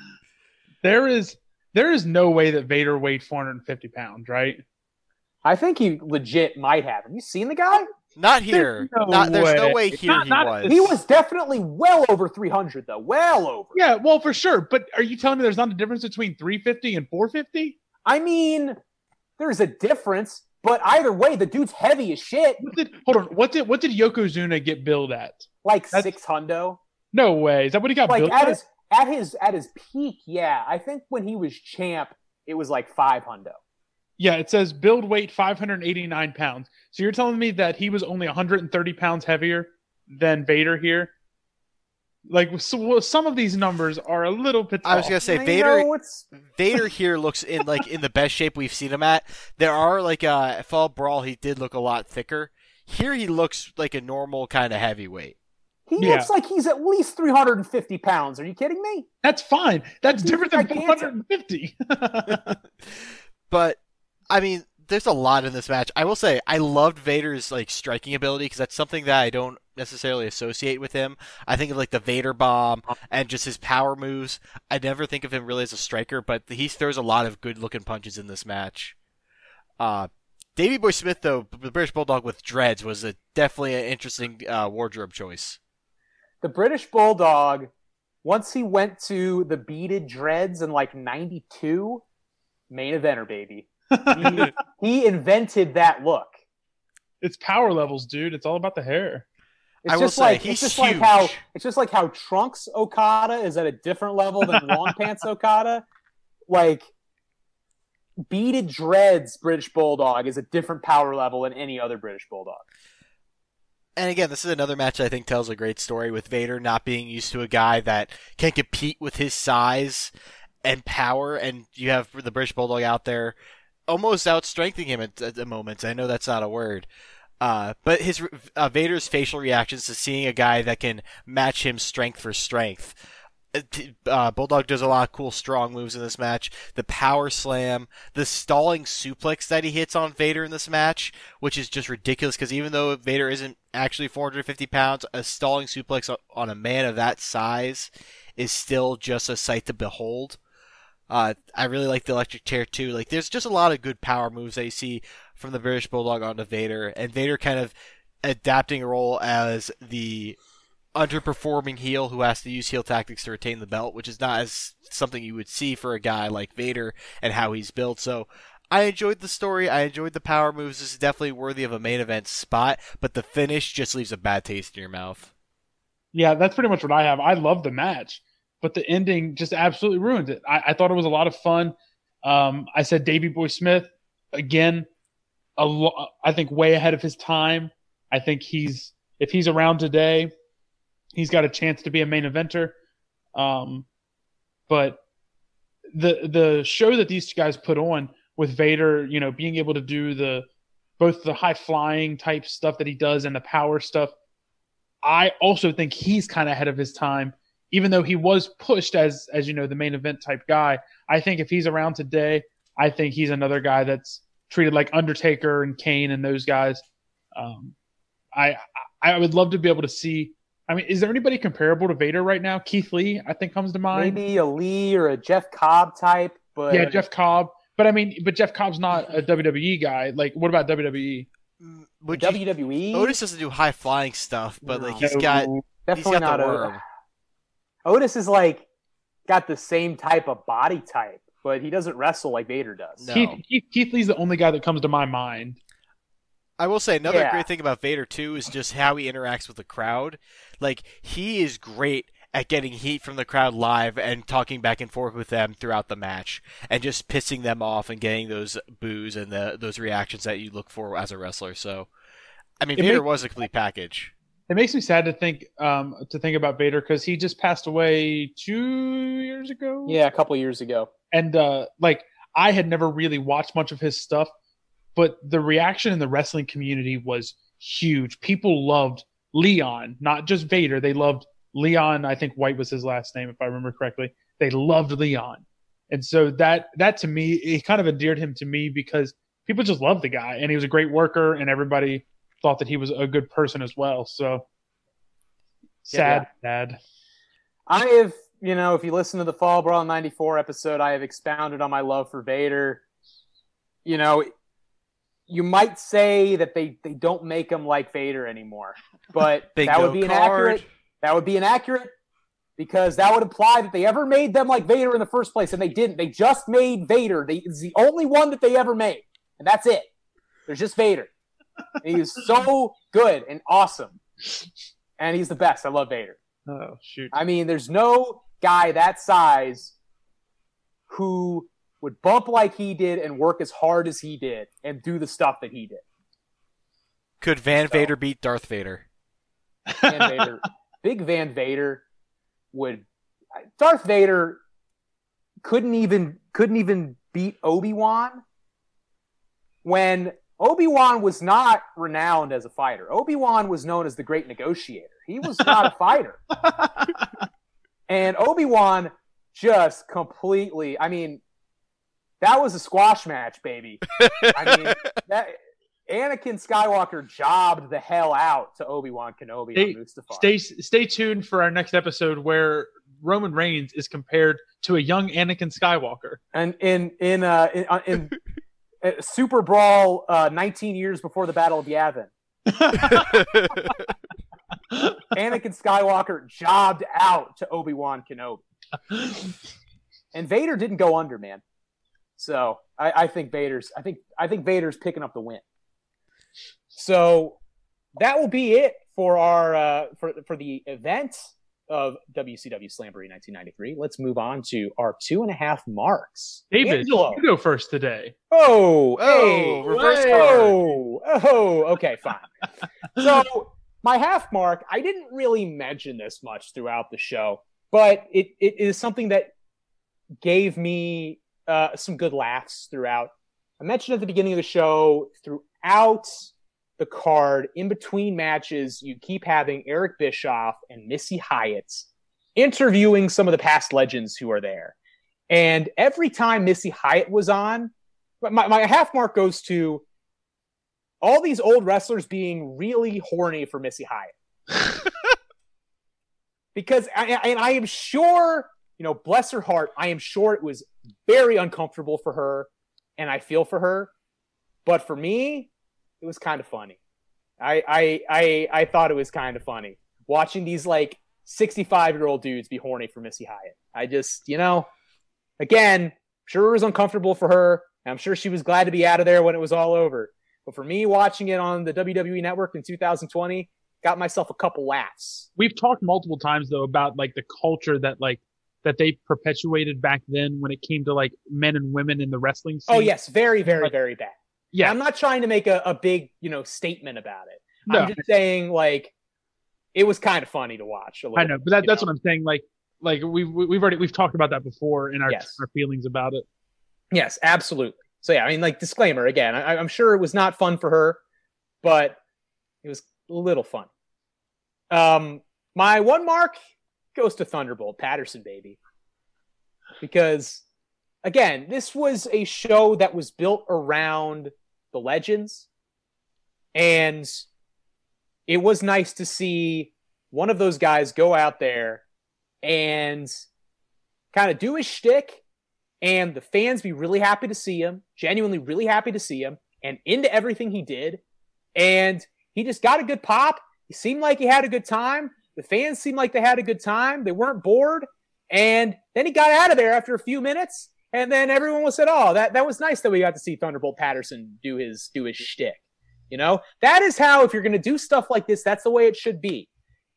there is there is no way that Vader weighed 450 pounds, right? I think he legit might have. Have you seen the guy? Not here. no not, there's no way. way here Not- he not was. He was definitely well over 300, though. Well over. Yeah, well, for sure. But are you telling me there's not a difference between 350 and 450? I mean, there's a difference, but either way, the dude's heavy as shit. What did hold on? What did what did Yokozuna get billed at? Like That's- six hundo. No way. Is that what he got Like billed at at? his at his at his peak, yeah. I think when he was champ, it was like five hundo. Yeah, it says build weight 589 pounds. So you're telling me that he was only 130 pounds heavier than Vader here? Like so, well, some of these numbers are a little bit. I was gonna say You Vader. know, it's Vader here looks in like in the best shape we've seen him at. There are like uh fall brawl he did look a lot thicker. Here he looks like a normal kind of heavyweight. He Yeah. looks like he's at least 350 pounds. Are you kidding me? That's fine. That's He's different than gigantic. 450. But I mean, there's a lot in this match. I will say I loved Vader's like striking ability because that's something that I don't necessarily associate with him. I think of like the Vader bomb and just his power moves. I never think of him really as a striker, but he throws a lot of good looking punches in this match. Uh, Davey Boy Smith though, the British Bulldog with dreads was a definitely an interesting uh, wardrobe choice. The British Bulldog, once he went to the beaded dreads in like 92, main eventer, baby. He, he invented that look. it's power levels, dude. It's all about the hair. It's I will just say, like he's it's just like how huge. it's just like how Trunks Okada is at a different level than Long Pants Okada. Like beaded dreads British Bulldog is a different power level than any other British Bulldog. And again, this is another match I think tells a great story with Vader not being used to a guy that can compete with his size and power. And you have the British Bulldog out there almost outstrengthening him at, at the moment. I know that's not a word. Uh, but his uh, Vader's facial reactions to seeing a guy that can match him strength for strength. Uh, Uh, Bulldog does a lot of cool strong moves in this match. The power slam, the stalling suplex that he hits on Vader in this match, which is just ridiculous because even though Vader isn't actually 450 pounds, a stalling suplex on a man of that size is still just a sight to behold. Uh, I really like the electric chair too. Like, there's just a lot of good power moves that you see from the British Bulldog onto Vader, and Vader kind of adapting a role as the underperforming heel who has to use heel tactics to retain the belt, which is not as something you would see for a guy like Vader and how he's built. So I enjoyed the story. I enjoyed the power moves. This is definitely worthy of a main event spot, but the finish just leaves a bad taste in your mouth. Yeah, that's pretty much what I have. I love the match, but the ending just absolutely ruins it. I, I thought it was a lot of fun. Um, I said Davey Boy Smith again. Lo- I think way ahead of his time. I think he's if he's around today, he's got a chance to be a main eventer. Um, but the the show that these two guys put on with Vader, you know, being able to do the both the high flying type stuff that he does and the power stuff. I also think he's kind of ahead of his time, even though he was pushed as as you know the main event type guy. I think if he's around today, I think he's another guy that's treated like Undertaker and Kane and those guys. Um, I I would love to be able to see. I mean, is there anybody comparable to Vader right now? Keith Lee, I think, comes to mind. Maybe a Lee or a Jeff Cobb type, but Yeah, Jeff Cobb. But I mean, but Jeff Cobb's not a WWE guy. Like, what about? WWE? Would you, WWE. Otis doesn't do high flying stuff, but like he's got definitely got the not worm. a. Otis is like got the same type of body type, but he doesn't wrestle like Vader does. No. Keith, Keith, Keith Lee's the only guy that comes to my mind. I will say another Yeah. great thing about Vader too is just how he interacts with the crowd. Like he is great at getting heat from the crowd live and talking back and forth with them throughout the match and just pissing them off and getting those boos and the those reactions that you look for as a wrestler. So I mean It Vader make- was a complete package. It makes me sad to think um, to think about Vader because he just passed away two years ago. Yeah, a couple years ago. and uh, like I had never really watched much of his stuff, but the reaction in the wrestling community was huge. People loved Leon, not just Vader. They loved Leon. I think White was his last name, if I remember correctly. They loved Leon, and so that that to me, it kind of endeared him to me because people just loved the guy, and he was a great worker, and everybody thought that he was a good person as well. So sad, sad. I have, you know, if you listen to the Fall Brawl 94 episode, I have expounded on my love for Vader. You know, you might say that they, they don't make him like Vader anymore, but that would be card. inaccurate. That would be inaccurate because that would imply that they ever made them like Vader in the first place, and they didn't. They just made Vader. They, it's the only one that they ever made, and that's it. There's just Vader. And he is so good and awesome, and he's the best. I love Vader. Oh shoot! I mean, there's no guy that size who would bump like he did and work as hard as he did and do the stuff that he did. Could Van So- Vader beat Darth Vader? Van Vader, big Van Vader would Darth Vader couldn't even couldn't even beat Obi-Wan when Obi-Wan was not renowned as a fighter. Obi-Wan was known as the great negotiator. He was not a fighter. And Obi-Wan just completely, I mean, that was a squash match, baby. I mean, that Anakin Skywalker jobbed the hell out to Obi-Wan Kenobi Stay- on Mustafar. Stay stay tuned for our next episode where Roman Reigns is compared to a young Anakin Skywalker. and in in uh in, uh, in uh, Super Brawl uh 19 years before the Battle of Yavin. Anakin Skywalker jobbed out to Obi-Wan Kenobi. And Vader didn't go under, man. So I, I think Vader's I think I think Vader's picking up the win. So that will be it for our uh, for for the event of WCW Slamboree 1993. Let's move on to our two and a half marks. David, Angelo. you go first today. Oh, Oh, hey, reverse oh, oh, okay, fine. so my half mark, I didn't really mention this much throughout the show, but it, it is something that gave me uh, some good laughs throughout I mentioned at the beginning of the show, throughout the card, in between matches, you keep having Eric Bischoff and Missy Hyatt interviewing some of the past legends who are there. And every time Missy Hyatt was on, my, my half mark goes to all these old wrestlers being really horny for Missy Hyatt. because, I, and I am sure, you know, bless her heart, I am sure it was very uncomfortable for her, and I feel for her. But for me, it was kind of funny. I, I, I, I thought it was kind of funny watching these like 65 year old dudes be horny for Missy Hyatt. I just, you know, again, sure it was uncomfortable for her. I'm sure she was glad to be out of there when it was all over. But for me, watching it on the WWE Network in 2020, got myself a couple laughs. We've talked multiple times though about like the culture that like that they perpetuated back then when it came to like men and women in the wrestling scene. Oh yes, very, very, Like- very bad. yeah, I'm not trying to make a, a big, you know, statement about it. No. I'm just saying like it was kind of funny to watch. a I know, bit, but that, that's know? what I'm saying. Like, like we've we've already we've talked about that before in our, Yes. our feelings about it. Yes, absolutely. So yeah, I mean, like disclaimer again. I, I'm sure it was not fun for her, but it was a little fun. Um, my one mark goes to Thunderbolt Patterson, baby, because again, this was a show that was built around the legends, and it was nice to see one of those guys go out there and kind of do his shtick and the fans be really happy to see him, genuinely really happy to see him, and into everything he did. And he just got a good pop. He seemed like he had a good time. The fans seemed like they had a good time. They weren't bored. And then he got out of there after a few minutes. And then everyone was said, "Oh, that that was nice that we got to see Thunderbolt Patterson do his do his shtick." You know, that is how if you're going to do stuff like this, that's the way it should be.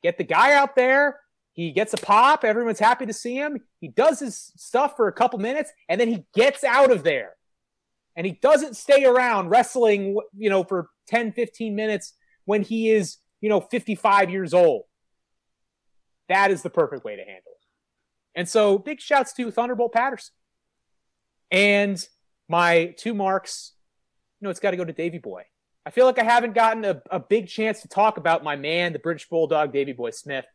Get the guy out there. He gets a pop. Everyone's happy to see him. He does his stuff for a couple minutes, and then he gets out of there. And he doesn't stay around wrestling, you know, for 10, 15 minutes when he is, you know, 55 years old. That is the perfect way to handle it. And so big shouts to Thunderbolt Patterson. And my two marks, you know, it's got to go to Davey Boy. I feel like I haven't gotten a, a big chance to talk about my man, the British Bulldog, Davey Boy Smith.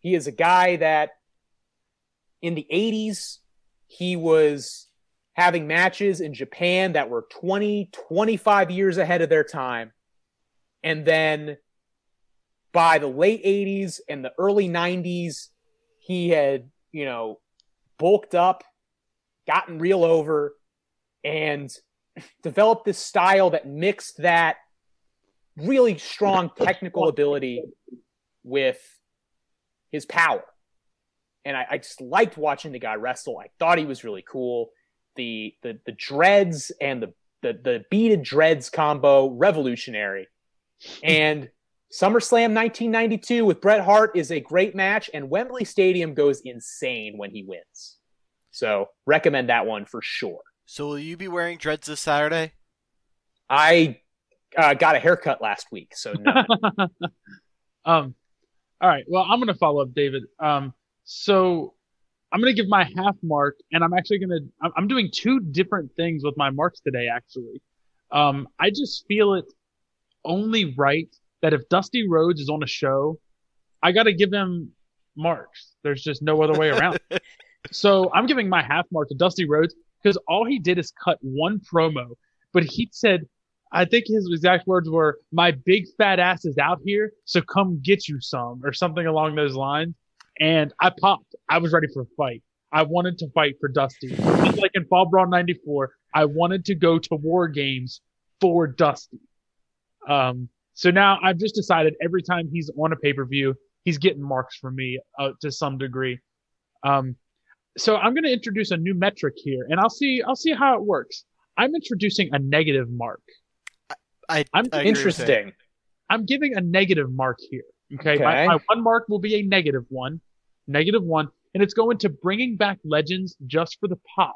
He is a guy that in the 80s, he was having matches in Japan that were 20, 25 years ahead of their time. And then by the late 80s and the early 90s, he had, you know, bulked up, gotten real over, and developed this style that mixed that really strong technical ability with his power. And I, I just liked watching the guy wrestle. I thought he was really cool. The the the dreads and the the, the beaded dreads combo, revolutionary. And SummerSlam 1992 with Bret Hart is a great match, and Wembley Stadium goes insane when he wins. So recommend that one for sure. So will you be wearing dreads this Saturday? I uh, got a haircut last week, so no. um, all right. Well, I'm gonna follow up, David. Um, so I'm gonna give my half mark, and I'm actually gonna I'm, I'm doing two different things with my marks today. Actually, um, I just feel it only right that if Dusty Rhodes is on a show, I gotta give him marks. There's just no other way around. so I'm giving my half mark to Dusty Rhodes because all he did is cut one promo, but he said I think his exact words were, "My big fat ass is out here, so come get you some," or something along those lines. And I popped. I was ready for a fight. I wanted to fight for Dusty, just like in Fall Brawl '94. I wanted to go to War Games for Dusty. Um, so now I've just decided every time he's on a pay per view, he's getting marks from me uh, to some degree. Um, so I'm going to introduce a new metric here, and I'll see I'll see how it works. I'm introducing a negative mark. I, I'm I agree with that. Interesting. I'm giving a negative mark here. Okay. Okay. My, my one mark will be a negative one, negative one, and it's going to bringing back legends just for the pop.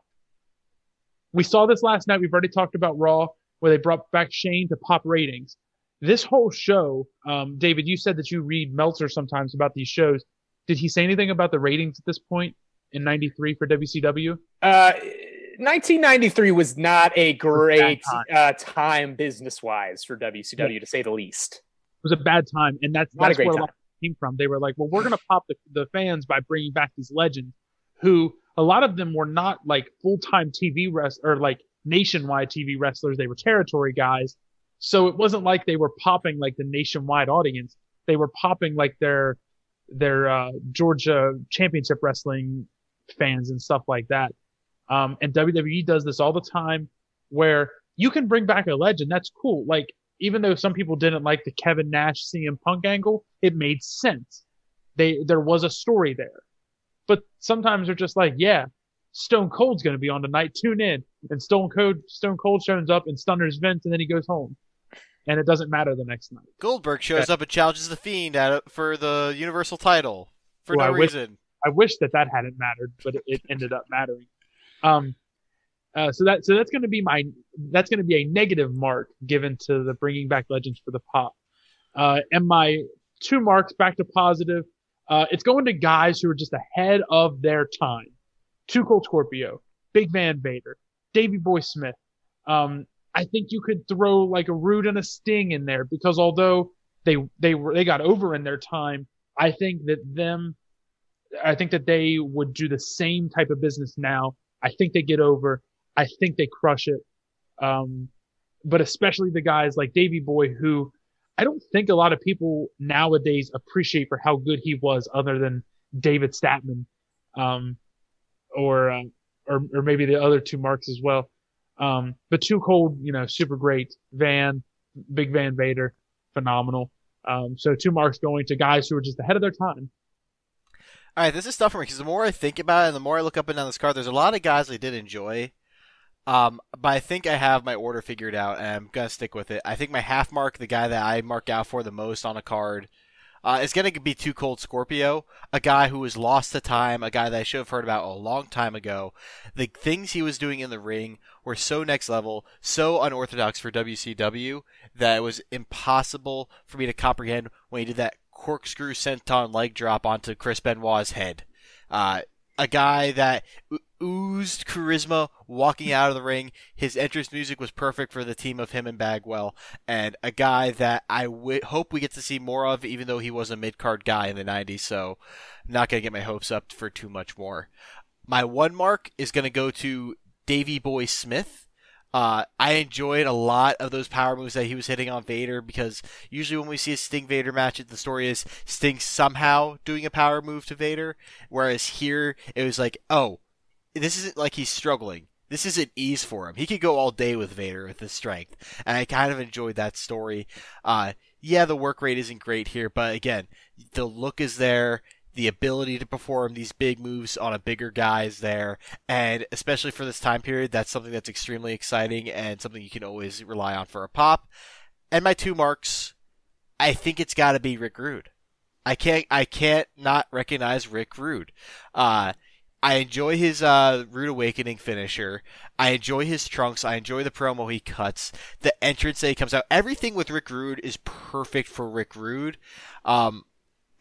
We saw this last night. We've already talked about Raw, where they brought back Shane to pop ratings. This whole show, um, David, you said that you read Meltzer sometimes about these shows. Did he say anything about the ratings at this point in '93 for WCW? Uh, 1993 was not a great time. uh, time business wise for WCW to say the least. It was a bad time, and that's Not a that's where a time. lot came from. They were like, "Well, we're gonna pop the, the fans by bringing back these legends, who a lot of them were not like full time TV rest or like nationwide TV wrestlers. They were territory guys, so it wasn't like they were popping like the nationwide audience. They were popping like their their uh, Georgia Championship Wrestling fans and stuff like that. Um, and WWE does this all the time, where you can bring back a legend. That's cool. Like even though some people didn't like the Kevin Nash CM Punk angle, it made sense. They there was a story there. But sometimes they're just like, yeah, Stone Cold's going to be on tonight. Tune in. And Stone Cold Stone Cold shows up and stunners Vince, and then he goes home. And it doesn't matter the next night. Goldberg shows up and challenges the Fiend at, for the Universal title for Well, no I wish- reason. I wish that that hadn't mattered, but it, it ended up mattering. Um, uh, so that so that's going to be my that's going to be a negative mark given to the bringing back legends for the pop. Uh, and my two marks back to positive. Uh, it's going to guys who are just ahead of their time. Cold Scorpio, Big Van Vader, Davey Boy Smith. Um, I think you could throw like a Rude and a Sting in there because although they they were they got over in their time, I think that them I think that they would do the same type of business now. I think they get over. I think they crush it. Um, but especially the guys like Davey Boy, who I don't think a lot of people nowadays appreciate for how good he was, other than David Statman, um, or, uh, or or maybe the other two marks as well. Um, but 2 Cold, you know, super great. Van, Big Van Vader, phenomenal. Um, so two marks going to guys who are just ahead of their time. All right, this is tough for me because the more I think about it and the more I look up and down this card, there's a lot of guys I did enjoy. Um, but I think I have my order figured out, and I'm gonna stick with it. I think my half mark, the guy that I mark out for the most on a card, uh, is gonna be 2 Cold Scorpio, a guy who was lost to time, a guy that I should have heard about a long time ago. The things he was doing in the ring were so next level, so unorthodox for WCW that it was impossible for me to comprehend when he did that corkscrew senton leg drop onto Chris Benoit's head. Uh, a guy that oozed charisma walking out of the ring. His entrance music was perfect for the team of him and Bagwell, and a guy that I w- hope we get to see more of, even though he was a mid card guy in the 90s. So, I'm not gonna get my hopes up for too much more. My one mark is gonna go to Davey Boy Smith. Uh, I enjoyed a lot of those power moves that he was hitting on Vader because usually when we see a Sting Vader match, the story is Sting somehow doing a power move to Vader, whereas here it was like, oh, this isn't like he's struggling. This is an ease for him. He could go all day with Vader with his strength, and I kind of enjoyed that story. Uh, yeah, the work rate isn't great here, but again, the look is there. The ability to perform these big moves on a bigger guy is there, and especially for this time period, that's something that's extremely exciting and something you can always rely on for a pop. And my two marks, I think it's got to be Rick Rude. I can't, I can't not recognize Rick Rude. Uh, I enjoy his uh, Rude Awakening finisher. I enjoy his trunks. I enjoy the promo he cuts. The entrance that he comes out. Everything with Rick Rude is perfect for Rick Rude. Um,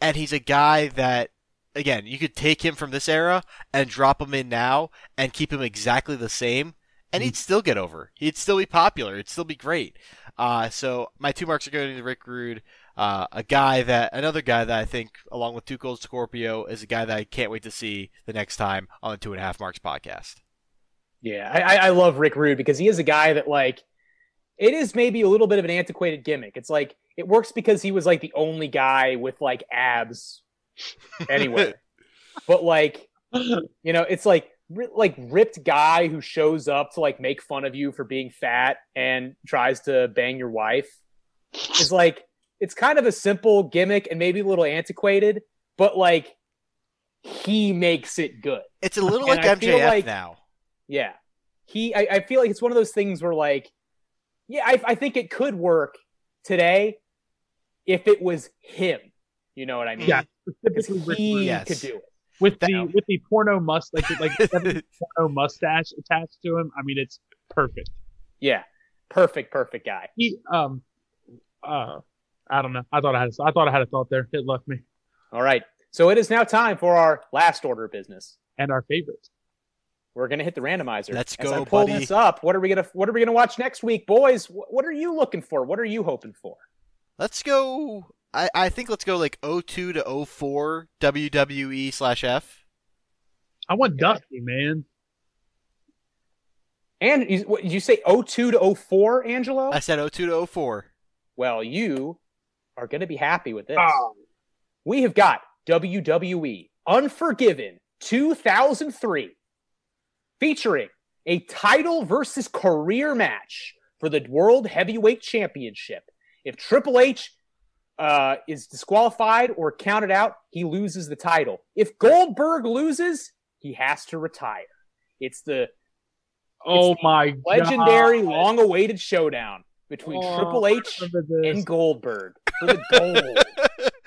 and he's a guy that, again, you could take him from this era and drop him in now and keep him exactly the same, and he'd still get over. He'd still be popular. It'd still be great. Uh, so my two marks are going to Rick Rude. Uh, a guy that, another guy that I think, along with 2 Cold Scorpio, is a guy that I can't wait to see the next time on the Two and a Half Marks podcast. Yeah, I, I- I love Rick Rude because he is a guy that like it is maybe a little bit of an antiquated gimmick. It's like it works because he was like the only guy with like abs anywhere. but like you know, it's like like ripped guy who shows up to like make fun of you for being fat and tries to bang your wife is like it's kind of a simple gimmick and maybe a little antiquated, but like he makes it good. It's a little like I MJF like- now. Yeah. He I, I feel like it's one of those things where like yeah, I, I think it could work today if it was him. You know what I mean? Yeah, specifically he Rude. Yes. could do it. with That- the with the porno must like like porno mustache attached to him. I mean, it's perfect. Yeah. Perfect, perfect guy. He um uh I don't know. I thought I had I thought I had a thought there. It left me. All right. So it is now time for our last order of business. And our favorite. We're gonna hit the randomizer. Let's As go, I pull buddy. this up. What are we gonna What are we gonna watch next week, boys? What are you looking for? What are you hoping for? Let's go. I, I think let's go like 02 to 04 WWE slash F. I want Dusty, man. And you, what, you say 02 to 04, Angelo? I said 02 to 04. well, you are gonna be happy with this. Oh, we have got WWE Unforgiven 2003 featuring a title versus career match for the World Heavyweight Championship. If Triple H uh, is disqualified or counted out, he loses the title. If Goldberg loses, he has to retire. It's the oh my legendary, God. long awaited showdown between Oh, Triple H and Goldberg for the gold.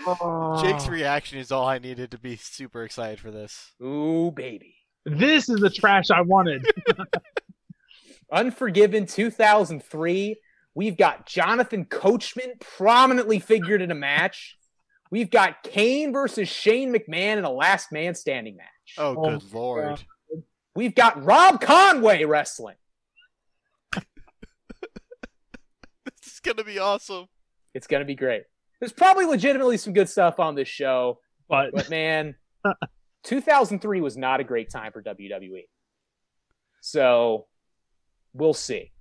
Oh. Jake's reaction is all I needed to be super excited for this. Ooh, baby. This is the trash I wanted. Unforgiven 2003. We've got Jonathan Coachman prominently figured in a match. We've got Kane versus Shane McMahon in a last man standing match. Oh, Oh, good lord. God. We've got Rob Conway wrestling. This is going to be awesome. It's going to be great. There's probably legitimately some good stuff on this show, But but man, 2003 was not a great time for WWE. So we'll see.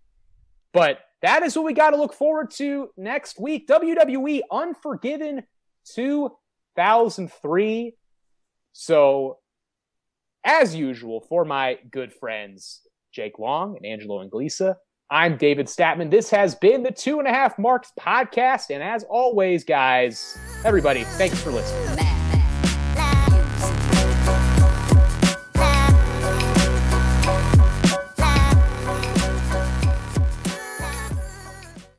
But that is what we got to look forward to next week. WWE Unforgiven 2003. So, as usual, for my good friends Jake Long and Angelo Inglisa, I'm David Statman. This has been the Two and a Half Marks podcast. And as always, guys, everybody, thanks for listening.